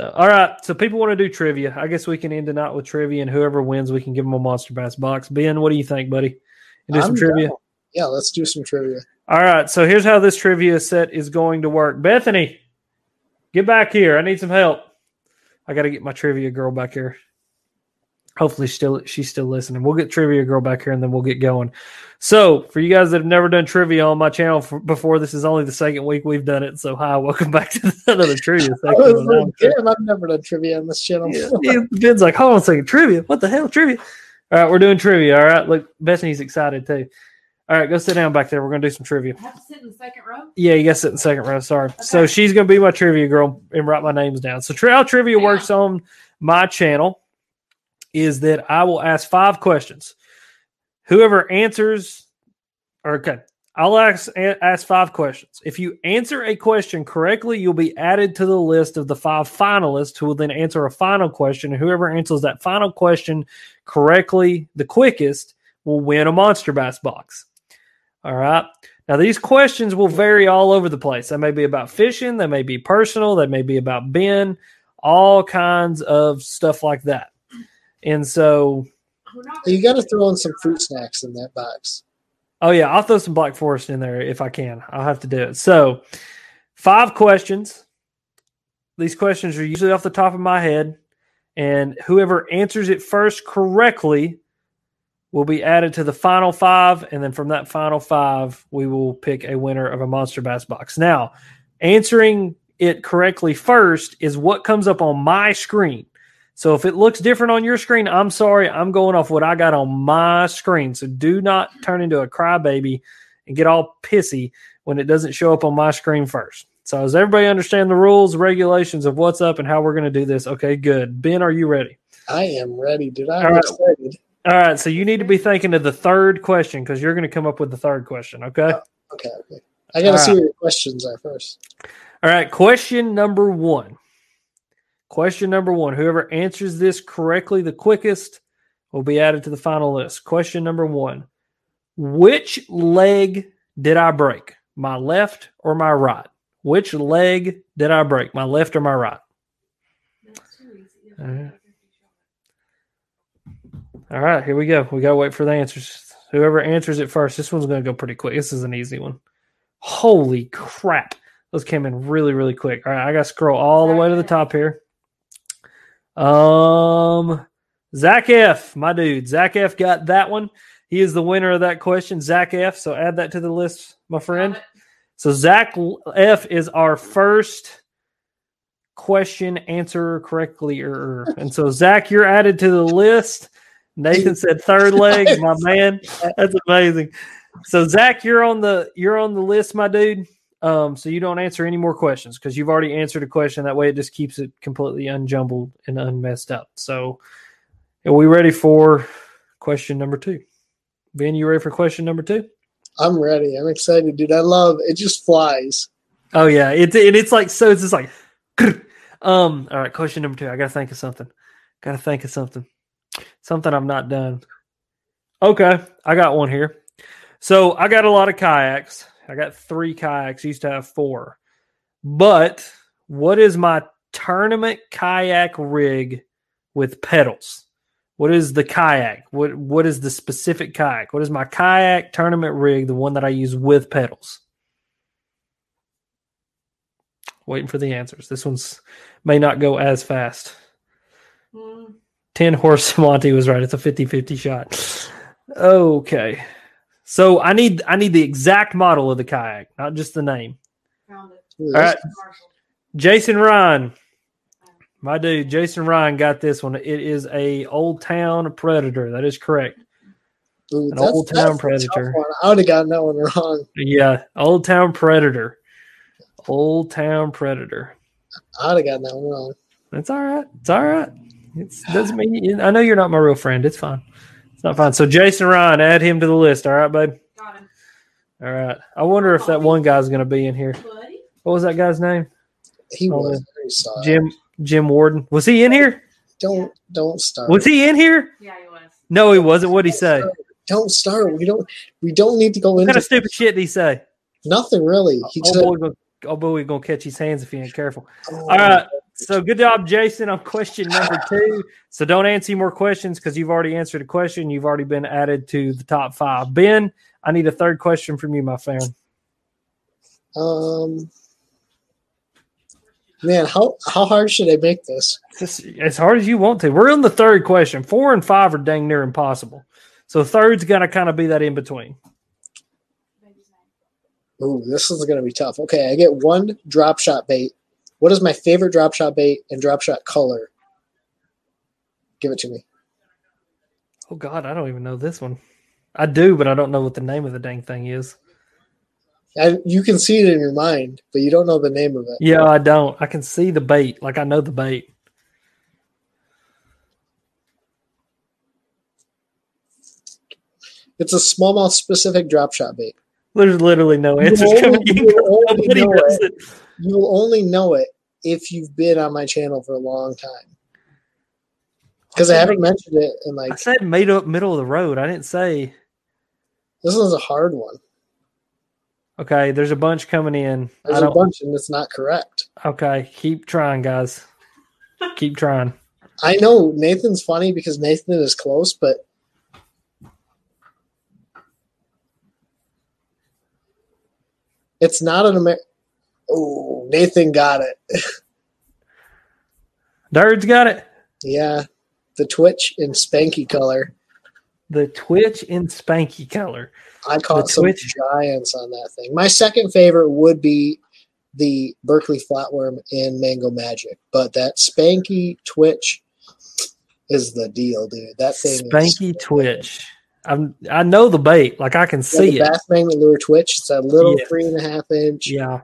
S1: So all right. So people want to do trivia. I guess we can end the night with trivia and whoever wins, we can give them a monster bass box. Ben, what do you think, buddy? You do I'm some trivia? Down.
S2: Yeah, let's do some trivia.
S1: All right. So here's how this trivia set is going to work. Bethany, get back here. I need some help. I got to get my trivia girl back here hopefully still she's still listening. We'll get trivia girl back here and then we'll get going. So for you guys that have never done trivia on my channel for, before, this is only the second week we've done it. So hi, welcome back to another trivia
S2: section. like, Damn, I've never done trivia on this channel.
S1: Yeah, yeah, Ben's like, hold on a second, trivia? What the hell, trivia? All right, we're doing trivia. All right, look, Bethany's excited too. All right, go sit down back there. We're gonna do some trivia.
S3: I have to sit in the second row.
S1: Yeah, you got to sit in the second row. Sorry. Okay. So she's gonna be my trivia girl and write my names down. So how trivia yeah. works on my channel is that I will ask five questions. Whoever answers, or okay, I'll ask ask five questions. If you answer a question correctly, you'll be added to the list of the five finalists who will then answer a final question. And whoever answers that final question correctly the quickest will win a Monster Bass box. All right. Now, these questions will vary all over the place. They may be about fishing, they may be personal, they may be about Ben, all kinds of stuff like that. And so
S2: you got to throw in some fruit snacks in that box.
S1: Oh yeah, I'll throw some Black Forest in there if I can. I'll have to do it. So, five questions. These questions are usually off the top of my head, and whoever answers it first correctly will be added to the final five, and then from that final five, we will pick a winner of a Monster Bass box. Now, answering it correctly first is what comes up on my screen. So if it looks different on your screen, I'm sorry. I'm going off what I got on my screen. So do not turn into a crybaby and get all pissy when it doesn't show up on my screen first. So does everybody understand the rules, regulations of what's up and how we're going to do this? Okay, good. Ben, are you ready?
S2: I am ready, dude. I'm all right. excited.
S1: All right. So you need to be thinking of the third question because you're going to come up with the third question. Okay.
S2: Oh, okay. Okay. I got to see right. what your questions are first.
S1: All right. Question number one. Question number one whoever answers this correctly the quickest will be added to the final list. Question number one Which leg did I break? My left or my right? Which leg did I break? My left or my right? Uh-huh. All right, here we go. We got to wait for the answers. Whoever answers it first, this one's going to go pretty quick. This is an easy one. Holy crap. Those came in really, really quick. All right, I got to scroll all the way to the top here. Um, Zach F, my dude, Zach F got that one. He is the winner of that question, Zach F. So add that to the list, my friend. So Zach F is our first question answer correctly, and so Zach, you're added to the list. Nathan said third leg, my man. That's amazing. So Zach, you're on the you're on the list, my dude. Um, so you don't answer any more questions because you've already answered a question. That way, it just keeps it completely unjumbled and unmessed up. So, are we ready for question number two? Ben, you ready for question number two?
S2: I'm ready. I'm excited, dude. I love it. Just flies.
S1: Oh yeah, it's and it's like so. It's just like, um. All right, question number two. I gotta think of something. Gotta think of something. Something I've not done. Okay, I got one here. So I got a lot of kayaks. I got three kayaks. Used to have four. But what is my tournament kayak rig with pedals? What is the kayak? What what is the specific kayak? What is my kayak tournament rig, the one that I use with pedals? Waiting for the answers. This one's may not go as fast. Mm. 10 horse Monty was right. It's a 50-50 shot. Okay. So I need I need the exact model of the kayak, not just the name. Found it. All right. Jason Ryan. My dude, Jason Ryan got this one. It is a Old Town Predator. That is correct.
S2: Ooh, An Old Town Predator. I would have gotten that one wrong.
S1: Yeah, Old Town Predator. Old Town Predator.
S2: I would have gotten that one wrong.
S1: That's all right. It's all right. It doesn't mean I know you're not my real friend. It's fine. It's not fine. So Jason Ryan, add him to the list. All right, babe. Got him. All right. I wonder if that one guy's going to be in here. What was that guy's name?
S2: He oh, was uh,
S1: Jim Jim Warden. Was he in here?
S2: Don't don't start.
S1: Was he in here? Yeah, he was. No, he wasn't. What'd he say?
S2: Don't start. We don't. We don't need to go
S1: what
S2: into.
S1: What kind of stupid shit did he say?
S2: Nothing really.
S1: He oh, said, boy, oh boy, we're gonna catch his hands if he ain't careful. Oh, All right. So good job, Jason, on question number two. So don't answer any more questions because you've already answered a question. You've already been added to the top five. Ben, I need a third question from you, my friend.
S2: Um, man, how how hard should I make this?
S1: Just as hard as you want to. We're on the third question. Four and five are dang near impossible. So third's got to kind of be that in between.
S2: Ooh, this is going to be tough. Okay, I get one drop shot bait what is my favorite drop shot bait and drop shot color? Give it to me.
S1: Oh God, I don't even know this one. I do, but I don't know what the name of the dang thing is.
S2: I, you can see it in your mind, but you don't know the name of it.
S1: Yeah, I don't. I can see the bait, like I know the bait.
S2: It's a smallmouth specific drop shot bait.
S1: There's literally no answers coming in.
S2: you will only
S1: Nobody knows
S2: it.
S1: it.
S2: You'll only know it if you've been on my channel for a long time. Because I haven't mentioned it in like I
S1: said made up middle of the road. I didn't say
S2: this one's a hard one.
S1: okay. There's a bunch coming in. I
S2: There's a
S1: don't.
S2: bunch and it's not correct.
S1: Okay, keep trying, guys. Keep trying.
S2: I know Nathan's funny because Nathan is close, but it's not an American. Oh, Nathan got it.
S1: Dirt's got it.
S2: Yeah, the Twitch in Spanky color.
S1: The Twitch in Spanky color.
S2: I caught
S1: The
S2: some
S1: Twitch?
S2: giants on that thing. My second favorite would be the Berkley flatworm in Mango Magic, but that Spanky Twitch is the deal, dude. That thing
S1: Spanky Twitch. I'm. I know the bait. Like I can
S2: Yeah,
S1: see
S2: the
S1: it.
S2: Bass Magnet Lure Twitch. It's a little
S1: Yes.
S2: three and a half inch.
S1: Yeah.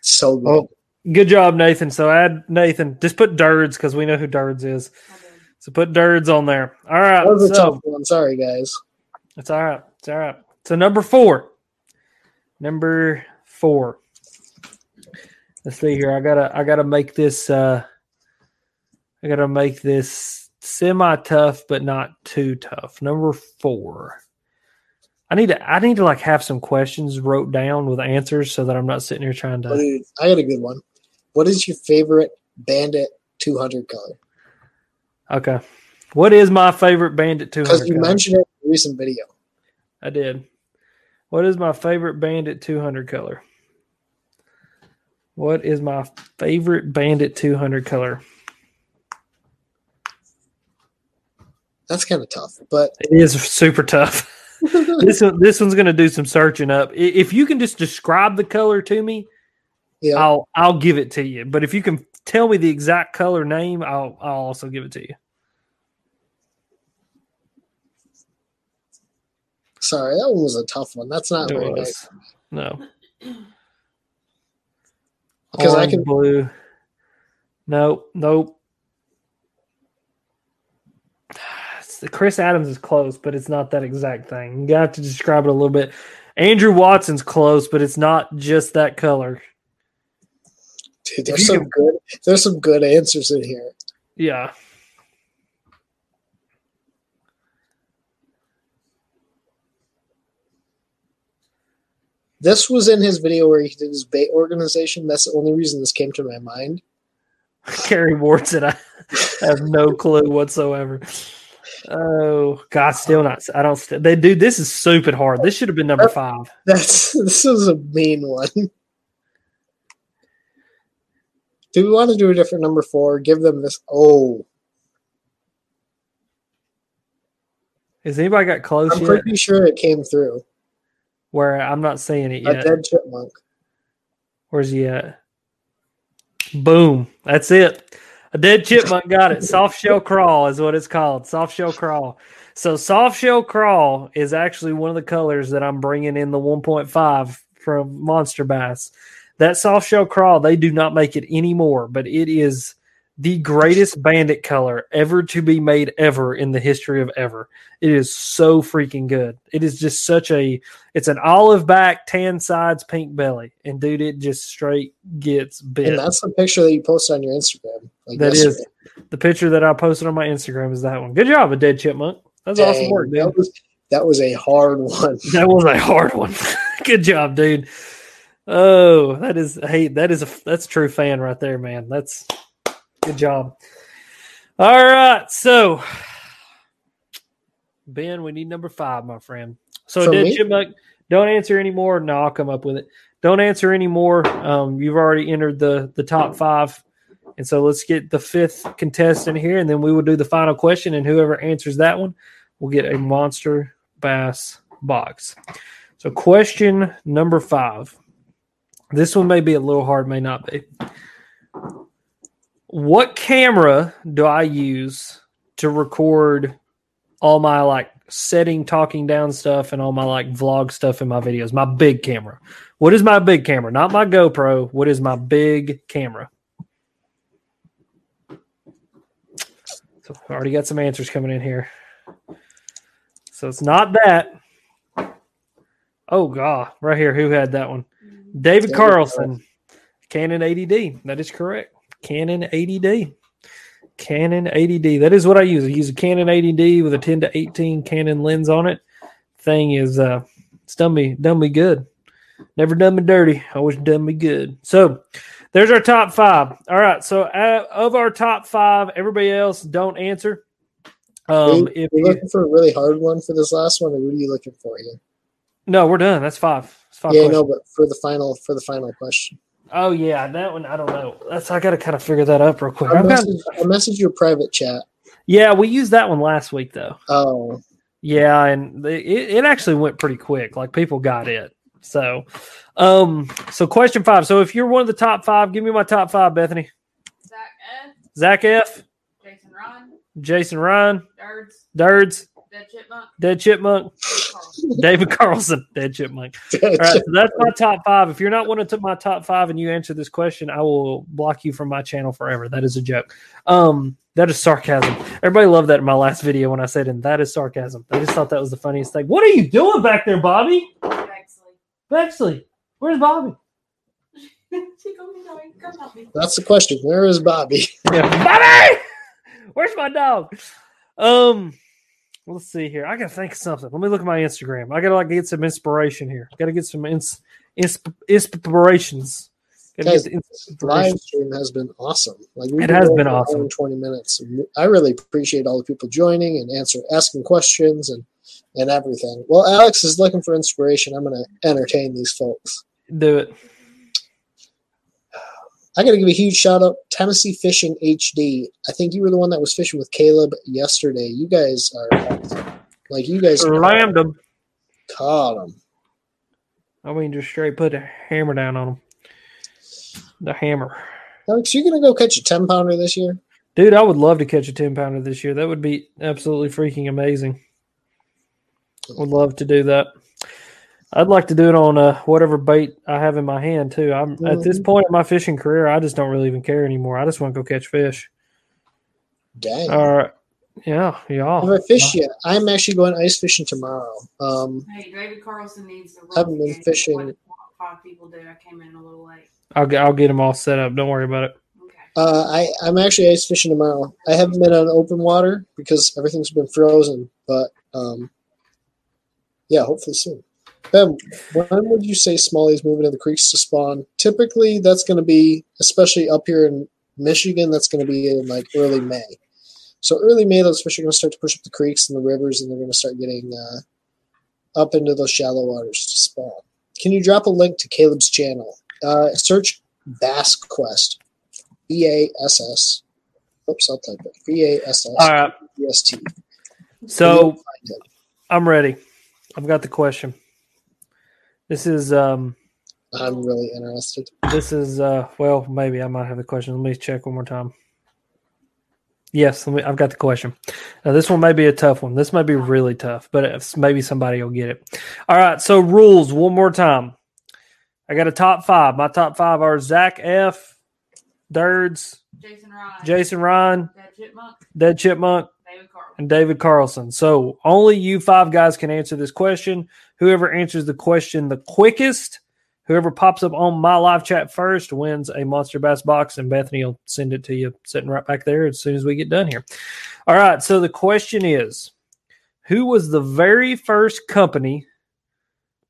S2: So good.
S1: Oh, good job, Nathan. So add Nathan. Just put Dirds because we know who Dirds is. So put Dirds on there. All right.
S2: that was a
S1: So
S2: tough one. Sorry, guys.
S1: it's all right. It's all right. So number four. Number four. Let's see here. I gotta. I gotta make this. uh I gotta make this semi tough, but not too tough. Number four. I need to. I need to like have some questions wrote down with answers so that I'm not sitting here trying to.
S2: I got a good one. What is your favorite Bandit 200 color?
S1: Okay. What is my favorite Bandit 200?
S2: Because you
S1: color?
S2: mentioned it in a recent video.
S1: I did. What is my favorite Bandit 200 color? What is my favorite Bandit 200 color?
S2: That's kind of tough, but
S1: It is super tough. this one, this one's going to do some searching up. If you can just describe the color to me,
S2: yeah,
S1: I'll I'll give it to you. But if you can tell me the exact color name, I'll I'll also give it to you.
S2: sorry, that one was a tough one. That's not very nice.
S1: No.
S2: Because I can
S1: blue. Nope, nope. It's- Chris Adams is close, but it's not that exact thing. You got to describe it a little bit. Andrew Watson's close, but it's not just that color.
S2: dude, there's some
S1: can-
S2: good there's some good answers in here.
S1: Yeah.
S2: This was in his video where he did his bait organization. That's the only reason this came to my mind.
S1: Carrie Ward said I have no clue whatsoever. Oh God, uh, still not. I don't. St- they do. This is stupid hard. This should have been number five.
S2: That's this is a mean one. Do we want to do a different number four? Give them this. Oh,
S1: Has anybody got close
S2: I'm
S1: yet?
S2: pretty sure it came through.
S1: Where I'm not seeing it
S2: A
S1: yet.
S2: dead chipmunk.
S1: Where's he at? Boom. That's it. A dead chipmunk got it. Soft shell crawl is what it's called. Soft shell crawl. So soft shell crawl is actually one of the colors that I'm bringing in the 1.5 from Monster Bass. That soft shell crawl, they do not make it anymore, but it is the greatest bandit color ever to be made ever in the history of ever. It is so freaking good. It is just such a it's an olive back, tan sides, pink belly. And dude, it just straight gets bit.
S2: And that's the picture that you posted on your Instagram. Like
S1: That
S2: yesterday.
S1: is the picture that I posted on my Instagram is that one. Good job, a dead chipmunk. That's awesome work, dude.
S2: That was, that was a hard one.
S1: That was a hard one. Good job, dude. Oh, that is hey, that is a that's a true fan right there, man. That's good job. All right, so Ben, we need number five, my friend. So
S2: me?
S1: chipmunk, don't answer anymore. No, I'll come up with it. Don't answer anymore. Um, you've already entered the the top five. And so let's get the fifth contestant here, and then we will do the final question. And whoever answers that one will get a monster bass box. So, question number five. This one may be a little hard, may not be. What camera do I use to record all my like setting, talking down stuff, and all my like vlog stuff in my videos? My big camera. What is my big camera? Not my GoPro. What is my big camera? So, I already got some answers coming in here. So, it's not that. Oh god, right here. Who had that one? David
S2: David
S1: Carlson. Canon 80D. That is correct. Canon 80D. Canon 80D. That is what I use. I use a Canon 80D with a 10 to 18 Canon lens on it. Thing is, uh, it's done me done me good. Never done me dirty. Always done me good. So there's our top five. All right. So uh, of our top five, everybody else don't answer. Um,
S2: Are
S1: if
S2: you
S1: you,
S2: looking for a really hard one for this last one, or what are you looking for here?
S1: no, we're done. That's five. It's five
S2: yeah,
S1: questions.
S2: no, but for the final for the final question,
S1: Oh yeah, that one I don't know. That's I got to kind of figure that up real quick.
S2: I
S1: I've got,
S2: messaged, I messaged your private chat.
S1: yeah, we used that one last week though.
S2: Oh,
S1: Yeah, and it, it actually went pretty quick. Like people got it. So, um, so question five. So if you're one of the top five, give me my top five, Bethany.
S3: Zach F,
S1: Zach F,
S3: Jason Ryan.
S1: Jason Ryan,
S3: Dirds,
S1: Dirds,
S3: Dead Chipmunk,
S1: Dead Chipmunk, David Carlson, Dead Chipmunk. All right, so that's my top five. If you're not one of my top five and you answer this question, I will block you from my channel forever. That is a joke. Um, that is sarcasm. Everybody loved that in my last video when I said, and that is sarcasm. They just thought that was the funniest thing. What are you doing back there, Bobby?
S3: Bexley.
S1: Bexley, where's Bobby?
S3: she called me going, come help me.
S2: That's the question. Where is Bobby?
S1: Yeah, Bobby, where's my dog? Um, let's see here. I gotta think of something. Let me look at my Instagram. I gotta like get some inspiration here. Gotta get some ins- insp- inspirations.
S2: Guys,
S1: get the
S2: This
S1: inspiration.
S2: live stream has been awesome. Like
S1: It has been
S2: for an hour
S1: awesome.
S2: Twenty minutes. I really appreciate all the people joining and answer asking questions and and everything. Well, Alex is looking for inspiration. I'm going to entertain these folks.
S1: Do it.
S2: I got to give a huge shout out Tennessee Fishing HD. I think you were the one that was fishing with Caleb yesterday. You guys are like you guys
S1: Slammed them,
S2: caught them.
S1: I mean, just straight put a hammer down on them. The hammer.
S2: Alex, you going to go catch a ten pounder this year?
S1: Dude, I would love to catch a 10 pounder this year. That would be absolutely freaking amazing. Would love to do that. I'd like to do it on uh, whatever bait I have in my hand too. I'm at this
S2: Mhm.
S1: point in my fishing career, I just don't really even care anymore. I just want to go catch fish.
S2: Dang.
S1: All right. Yeah, yeah.
S2: Have I fished yet? I'm actually going ice fishing tomorrow. Um,
S3: Hey, David Carlson needs to
S2: Haven't been fishing.
S3: What Five people do. I came in a little late.
S1: I'll get I'll get them all set up. Don't worry about it.
S3: Okay.
S2: uh, I I'm actually ice fishing tomorrow. I haven't been on open water because everything's been frozen. But um, yeah, hopefully soon. Ben, when would you say Smalley's moving to the creeks to spawn? Typically, that's going to be, especially up here in Michigan, that's going to be in like early May. So early May, those fish are going to start to push up the creeks and the rivers, and they're going to start getting uh, up into those shallow waters to spawn. Can you drop a link to Caleb's channel? Uh, search Bass Quest, B A S S. Oops, I'll type it. B A S S
S1: All right.
S2: E S T.
S1: So I'm ready. I've got the question. This is um
S2: I'm really interested.
S1: this is uh well maybe I might have the question. Let me check one more time. Yes, let me, I've got the question. Now this one may be a tough one. This might be really tough, but it's, maybe somebody will get it. All right, so rules one more time. I got a top five. My top five are Zach F, Dirds,
S3: Jason Ryan.
S1: Jason Ryan,
S3: Dead Chipmunk.
S1: Dead Chipmunk,
S3: David Carlson.
S1: and David Carlson. So only you five guys can answer this question. Whoever answers the question the quickest, whoever pops up on my live chat first wins a Monster Bass box, and Bethany will send it to you sitting right back there as soon as we get done here. All right. So the question is Who was the very first company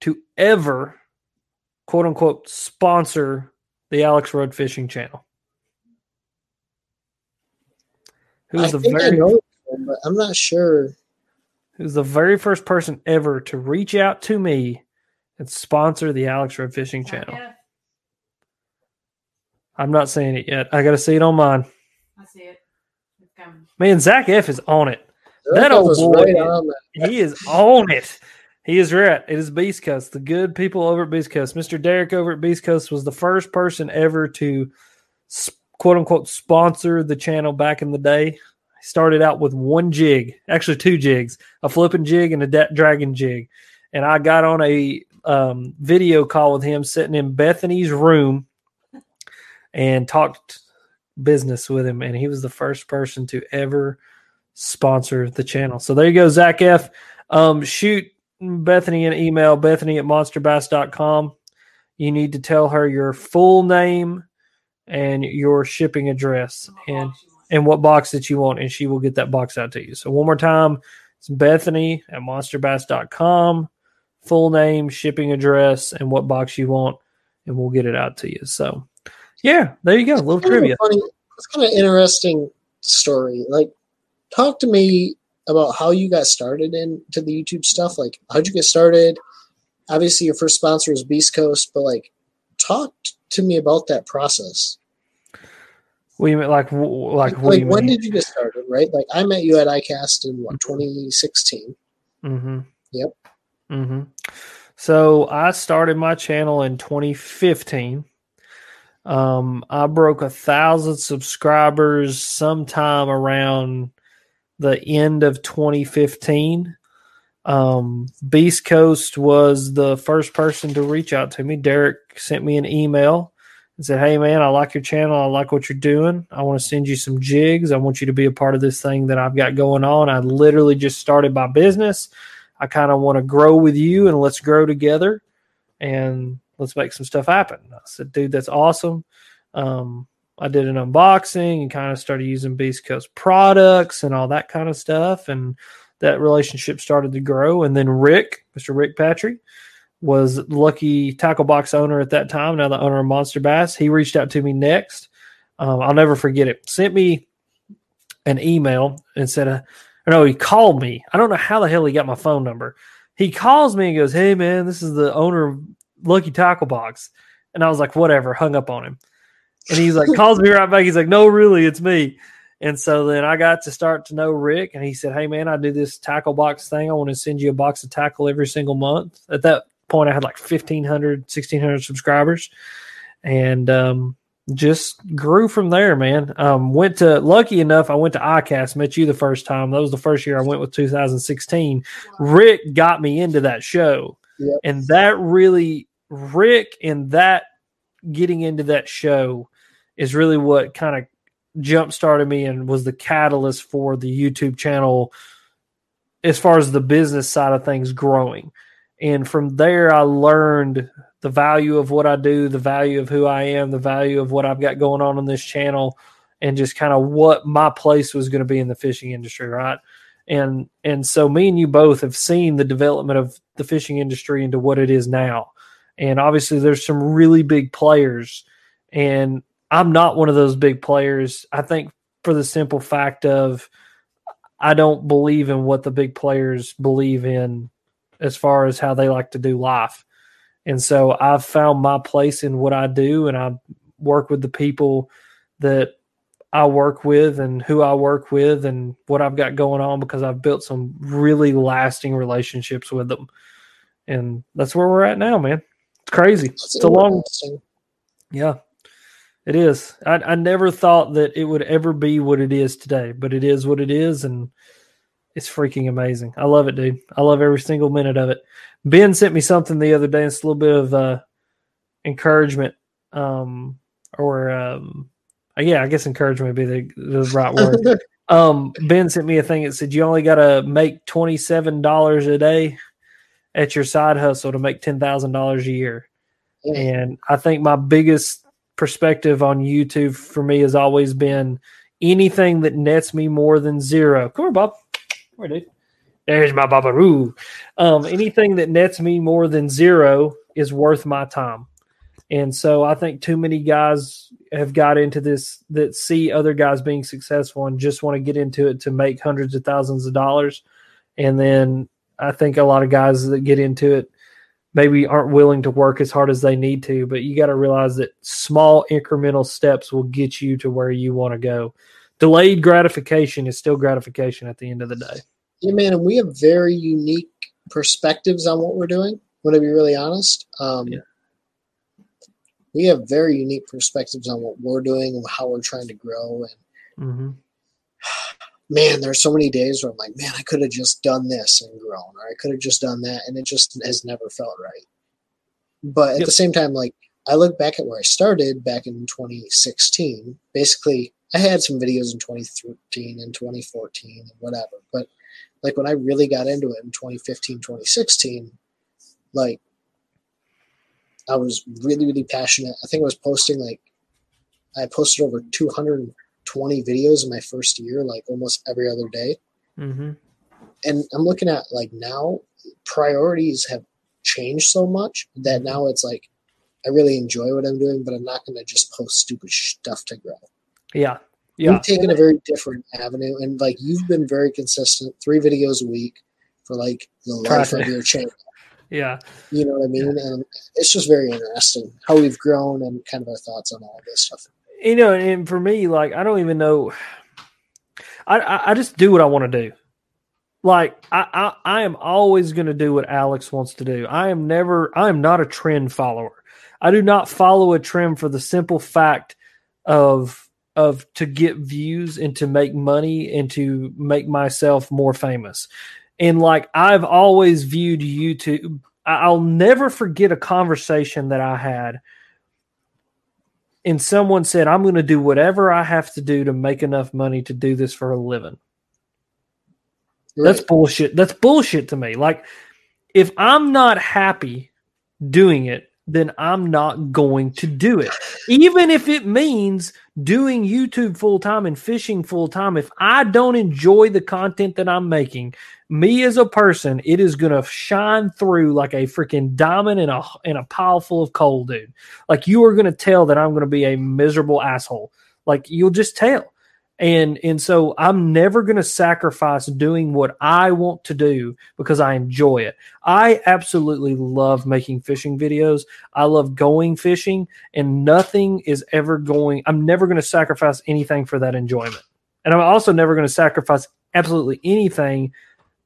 S1: to ever, quote unquote, sponsor the Alex Rudd Fishing Channel? Who
S2: I
S1: was the
S2: I
S1: very
S2: but I'm not sure.
S1: Who's the very first person ever to reach out to me and sponsor the Alex Rudd Fishing Channel.
S3: Yeah,
S1: I'm not saying it yet. I got to see it on mine.
S3: I see it. It's.
S1: Man, Zach F is on it. That
S2: Erica
S1: old boy
S2: right on that.
S1: He is on it. He is right. It is Beast Coast. The good people over at Beast Coast. Mr. Derek over at Beast Coast was the first person ever to quote unquote sponsor the channel back in the day. Started out with one jig, actually two jigs, a flipping jig and a da- dragon jig. And I got on a um, video call with him sitting in Bethany's room and talked business with him. And he was the first person to ever sponsor the channel. So there you go, Zach F. Um, shoot Bethany an email, Bethany at monsterbass.com. You need to tell her your full name and your shipping address and. And what box that you want, and she will get that box out to you. So one more time, it's Bethany at monsterbass.com, full name, shipping address, and what box you want, and we'll get it out to you. So yeah, there you go. A little trivia.
S2: funny, it's kind of interesting story. Like, talk to me about how you got started into the YouTube stuff. Like, how'd you get started? Obviously, your first sponsor was Beast Coast, but like, talk to me about that process.
S1: What you mean, like, w- like, what
S2: like
S1: you
S2: when
S1: mean?
S2: did you get started? Right? Like, I met you at ICAST in what 2016.
S1: Mm-hmm.
S2: Yep.
S1: Mm-hmm. So I started my channel in 2015. Um, I broke a thousand subscribers sometime around the end of 2015. Um, Beast Coast was the first person to reach out to me. Derek sent me an email and said, Hey man, I like your channel. I like what you're doing. I want to send you some jigs. I want you to be a part of this thing that I've got going on. I literally just started my business. I kind of want to grow with you and let's grow together and let's make some stuff happen. I said, dude, that's awesome. Um, I did an unboxing and kind of started using Beast Coast products and all that kind of stuff. And that relationship started to grow. And then Rick, Mr. Rick Patrick, was Lucky Tackle Box owner at that time, now the owner of Monster Bass. He reached out to me next. Um, I'll never forget it. Sent me an email and said, uh, no, he called me. I don't know how the hell he got my phone number. He calls me and goes, Hey man, this is the owner of Lucky Tackle Box. And I was like, whatever, hung up on him. And he's like, calls me right back. He's like, no, really, it's me. And so then I got to start to know Rick, and he said, Hey, man, I do this tackle box thing. I want to send you a box of tackle every single month. At that point, I had like 1,500, 1,600 subscribers and um, just grew from there, man. Um, went to, lucky enough, I went to ICAST, met you the first time. That was the first year I went with 2016. Rick got me into that show.
S2: Yep.
S1: And that really, Rick and that getting into that show is really what kind of jump started me and was the catalyst for the YouTube channel as far as the business side of things growing. And from there, I learned the value of what I do, the value of who I am, the value of what I've got going on on this channel, and just kind of what my place was going to be in the fishing industry, right? And and so me and you both have seen the development of the fishing industry into what it is now. And obviously there's some really big players and I'm not one of those big players. I think for the simple fact of I don't believe in what the big players believe in as far as how they like to do life. And so I've found my place in what I do and I work with the people that I work with and who I work with and what I've got going on because I've built some really lasting relationships with them. And that's where we're at now, man. It's crazy.
S2: It's
S1: It's a long yeah, it is. I, I never thought that it would ever be what it is today, but it is what it is, and it's freaking amazing. I love it, dude. I love every single minute of it. Ben sent me something the other day. It's a little bit of uh, encouragement, um, or um, uh, yeah, I guess encouragement would be the, the right word. um, ben sent me a thing that said you only got to make twenty seven dollars a day at your side hustle to make ten thousand dollars a year.
S2: Yeah.
S1: And I think my biggest perspective on YouTube for me has always been anything that nets me more than zero. Come here, Bob. There's my Babaroo. Um, anything that nets me more than zero is worth my time. And so I think too many guys have got into this that see other guys being successful and just want to get into it to make hundreds of thousands of dollars. And then I think a lot of guys that get into it maybe aren't willing to work as hard as they need to, but you got to realize that small incremental steps will get you to where you want to go. Delayed gratification is still gratification at the end of the day.
S2: Yeah, man, and we have very unique perspectives on what we're doing. Want to be really honest? Um,
S1: Yeah.
S2: We have very unique perspectives on what we're doing and how we're trying to grow. And
S1: hmm
S2: man, there's so many days where I'm like, man, I could have just done this and grown, or I could have just done that, and it just has never felt right. But at
S1: Yep.
S2: the same time, like I look back at where I started back in 2016. Basically, I had some videos in 2013 and 2014 and whatever, but like when I really got into it in 2015, 2016, like I was really, really passionate. I think I was posting like I posted over 220 videos in my first year, like almost every other day.
S1: Mm-hmm.
S2: And I'm looking at like now priorities have changed so much that now it's like I really enjoy what I'm doing, but I'm not going to just post stupid stuff to grow.
S1: Yeah. Yeah.
S2: You've taken a very different avenue, and like you've been very consistent, three videos a week for like the life of your channel.
S1: Yeah.
S2: You know what I mean? And it's just very interesting how we've grown and kind of our thoughts on all this stuff.
S1: You know, and for me, like I don't even know. I I, I just do what I want to do. Like I, I I am always going to do what Alex wants to do. I am never. I am not a trend follower. I do not follow a trend for the simple fact of of to get views and to make money and to make myself more famous. And like I've always viewed YouTube, I'll never forget a conversation that I had. And someone said, I'm going to do whatever I have to do to make enough money to do this for a living. That's bullshit. That's bullshit to me. Like, if I'm not happy doing it, then I'm not going to do it. Even if it means doing YouTube full time and fishing full time, if I don't enjoy the content that I'm making, me as a person, it is going to shine through like a freaking diamond in a in a pile full of coal, dude. Like you are going to tell that I'm going to be a miserable asshole. Like you'll just tell and and so i'm never going to sacrifice doing what i want to do because i enjoy it. I absolutely love making fishing videos. I love going fishing and nothing is ever going i'm never going to sacrifice anything for that enjoyment. And i'm also never going to sacrifice absolutely anything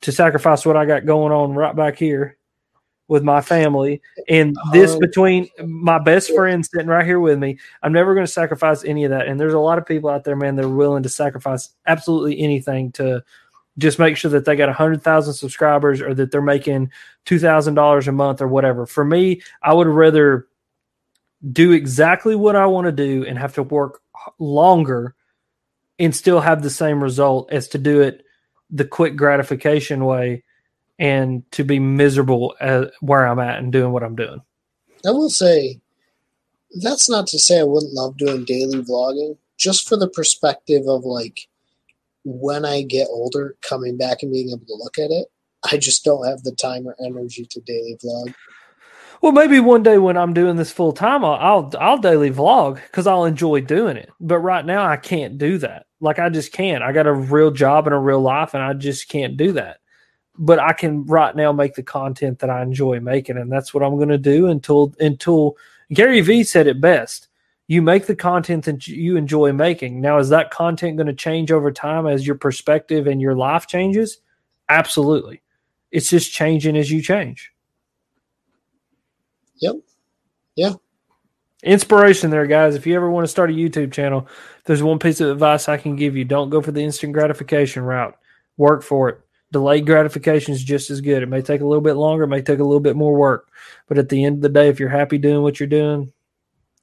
S1: to sacrifice what i got going on right back here with my family and this
S2: Um,
S1: between my best friend sitting right here with me i'm never going to sacrifice any of that and there's a lot of people out there man that are willing to sacrifice absolutely anything to just make sure that they got 100000 subscribers or that they're making $2000 a month or whatever. For me i would rather do exactly what i want to do and have to work longer and still have the same result as to do it the quick gratification way and to be miserable at where I'm at and doing what I'm doing.
S2: I will say that's not to say I wouldn't love doing daily vlogging, just for the perspective of like when I get older, coming back and being able to look at it. I just don't have the time or energy to daily vlog.
S1: Well, maybe one day when I'm doing this full time, I'll, I'll I'll daily vlog because I'll enjoy doing it. But right now, I can't do that. Like I just can't. I got a real job and a real life, and I just can't do that. But I can right now make the content that I enjoy making, and that's what I'm going to do until until Gary Vee said it best. You make the content that you enjoy making. Now, is that content going to change over time as your perspective and your life changes? Absolutely. It's just changing as you change.
S2: Yep. Yeah.
S1: Inspiration there, guys. If you ever want to start a YouTube channel, there's one piece of advice I can give you. Don't go for the instant gratification route. Work for it. Delayed gratification is just as good. It may take a little bit longer, it may take a little bit more work. But at the end of the day, if you're happy doing what you're doing,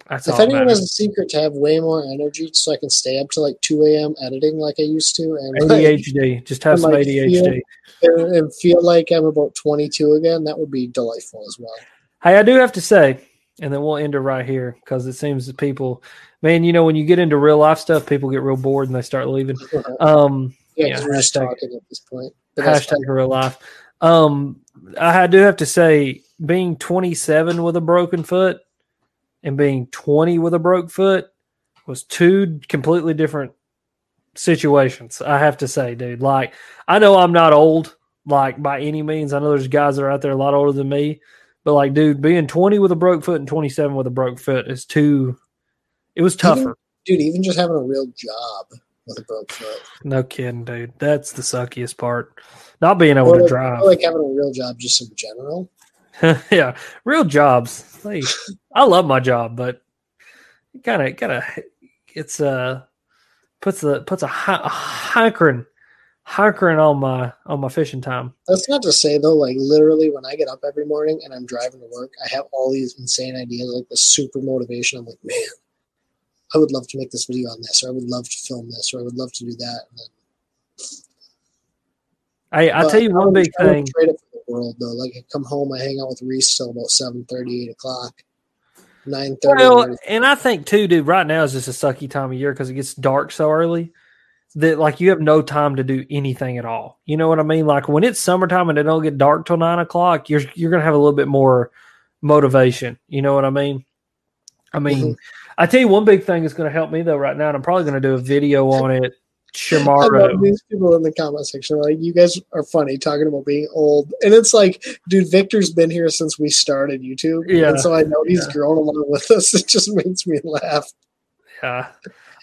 S1: that's
S2: if anyone has a secret to have way more energy so I can stay up to like 2 a.m. editing like I used to and, like,
S1: ADHD. Just have some
S2: like,
S1: ADHD.
S2: and, and feel like I'm about 22 again, that would be delightful as well.
S1: Hey, I do have to say, and then we'll end it right here because it seems that people, man, you know, when you get into real life stuff, people get real bored and they start leaving. Um,
S2: Yeah,
S1: Yeah,
S2: we're just talking at this point.
S1: Hashtag real life. Um, I do have to say, being 27 with a broken foot and being 20 with a broke foot was two completely different situations. I have to say, dude. Like, I know I'm not old, like by any means. I know there's guys that are out there a lot older than me, but like, dude, being 20 with a broke foot and 27 with a broke foot is too. It was tougher.
S2: dude, even just having a real job
S1: No kidding, dude. That's the suckiest part. Not being able to
S2: like,
S1: drive.
S2: like having a real job just in general.
S1: yeah, real jobs. Hey, I love my job, but it kind of kind of it's uh puts a puts a, hi- a hankering hankering on my on my fishing time.
S2: That's not to say though, like literally when I get up every morning and I'm driving to work, I have all these insane ideas, like the super motivation. I'm like, man, I would love to make this video on this, or I would love to film this, or I would love to do that. And then,
S1: Hey, I'll
S2: but
S1: tell you one big thing.
S2: Trade it for the world though. Like I come home, I hang out with Reese till about 7 8 o'clock, nine thirty.
S1: Well, and I think too, dude. Right now is just a sucky time of year because it gets dark so early that like you have no time to do anything at all. You know what I mean? Like when it's summertime and it don't get dark till nine o'clock, you're you're gonna have a little bit more motivation. You know what I mean? I mean, mm-hmm. I tell you one big thing that's gonna help me though right now, and I'm probably gonna do a video on it
S2: I love
S1: tomorrow.
S2: these people in the comment section. are Like you guys are funny talking about being old, and it's like, dude, Victor's been here since we started YouTube,
S1: Yeah.
S2: and so I know he's
S1: Yeah.
S2: grown along with us. It just makes me laugh.
S1: Yeah.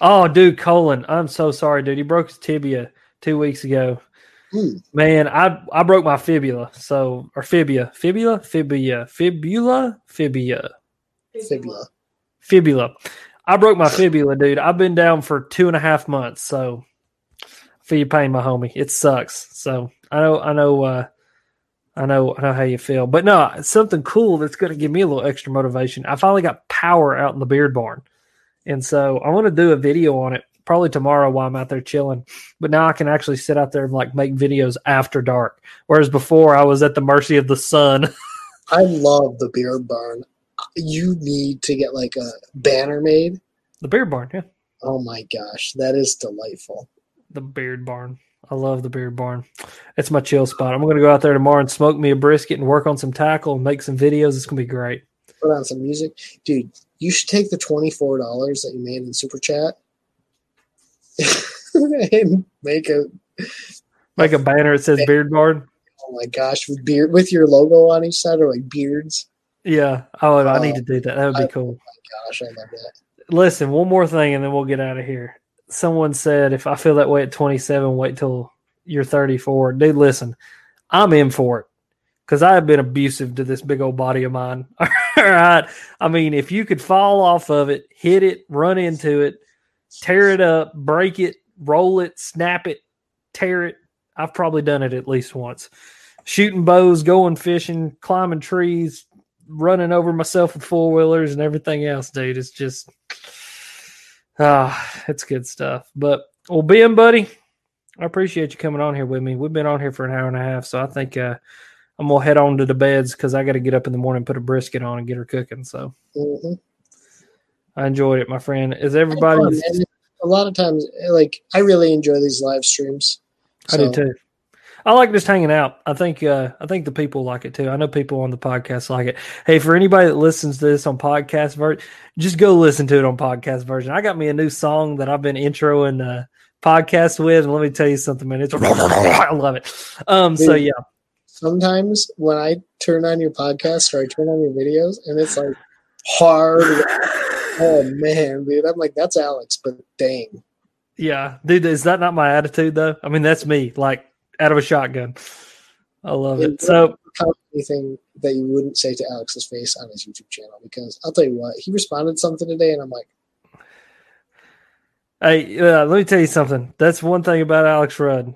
S1: Oh, dude, Colin, I'm so sorry, dude. He broke his tibia two weeks ago.
S2: Hmm.
S1: Man, I I broke my fibula. So or fibia, fibula, fibia, fibula, fibia,
S2: Fibula.
S1: fibula. I broke my fibula, dude. I've been down for two and a half months. So feel your pain, my homie. It sucks. So I know, I know, uh, I know, I know how you feel. But no, something cool that's going to give me a little extra motivation. I finally got power out in the beard barn, and so I want to do a video on it probably tomorrow while I'm out there chilling. But now I can actually sit out there and like make videos after dark, whereas before I was at the mercy of the sun.
S2: I love the beard barn. You need to get like a banner made.
S1: the beard barn, yeah,
S2: Oh my gosh, that is delightful.
S1: the beard barn. I love the beard barn. It's my chill spot. I'm going to go out there tomorrow and smoke me a brisket and work on some tackle and make some videos. It's going to be great.
S2: Put on some music, dude. You should take the twenty four dollars that you made in super chat and make a
S1: Make a banner that says beard barn.
S2: oh my gosh with beard with your logo on each side or like beards.
S1: Yeah. Oh, I need um, to do that. That would be
S2: I-
S1: cool.
S2: Oh gosh, I love that.
S1: Listen, one more thing and then we'll get out of here. Someone said if I feel that way at 27, wait till you're 34. Dude, listen, I'm in for it because I have been abusive to this big old body of mine. All right. I mean, if you could fall off of it, hit it, run into it, tear it up, break it, roll it, snap it, tear it, I've probably done it at least once. Shooting bows, going fishing, climbing trees, running over myself with four wheelers and everything else, dude. It's just ah, it's good stuff. But well, Ben, buddy, I appreciate you coming on here with me. We've been on here for an hour and a half, so I think uh, I'm gonna head on to the beds because I got to get up in the morning, put a brisket on, and get her cooking. So
S2: hmm
S1: I enjoyed it, my friend. Is everybody?
S2: A lot of times, like I really enjoy these live streams.
S1: I do too. I like just hanging out. I think uh, I think the people like it too. I know people on the podcast like it. Hey, for anybody that listens to this on podcast version, just go listen to it on podcast version. I got me a new song that I've been introing uh, podcast with, and let me tell you something, man. It's I love it. Um, so yeah,
S2: Sometimes when I turn on your podcast or I turn on your videos, and it's like hard. oh man, dude! I'm like, that's Alex, but dang.
S1: yeah, dude. Is that not my attitude though? I mean, that's me, like out of a shotgun. I love it. So
S2: anything that you wouldn't say to Alex's face on his YouTube channel because I'll tell you what, he responded something today, and I'm like,
S1: Hey, uh, let me tell you something. That's one thing about Alex Rudd.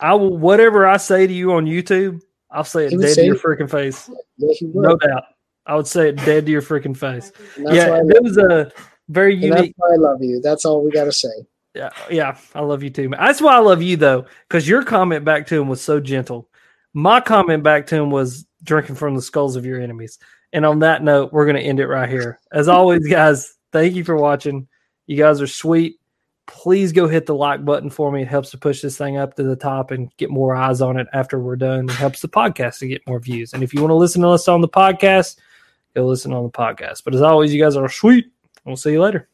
S1: I will whatever I say to you on YouTube, I'll say it dead to your freaking face.
S2: yeah.
S1: No doubt. I would say it dead to your freaking face. Yeah, it was a very unique.
S2: I love you. That's all we got to say.
S1: Yeah, yeah, I love you too. That's why I love you though, because your comment back to him was so gentle. My comment back to him was drinking from the skulls of your enemies. And on that note, we're going to end it right here. As always, guys, thank you for watching. You guys are sweet. Please go hit the like button for me. It helps to push this thing up to the top and get more eyes on it after we're done. It helps the podcast to get more views. And if you want to listen to us on the podcast, go listen on the podcast. But as always, you guys are sweet. We'll see you later.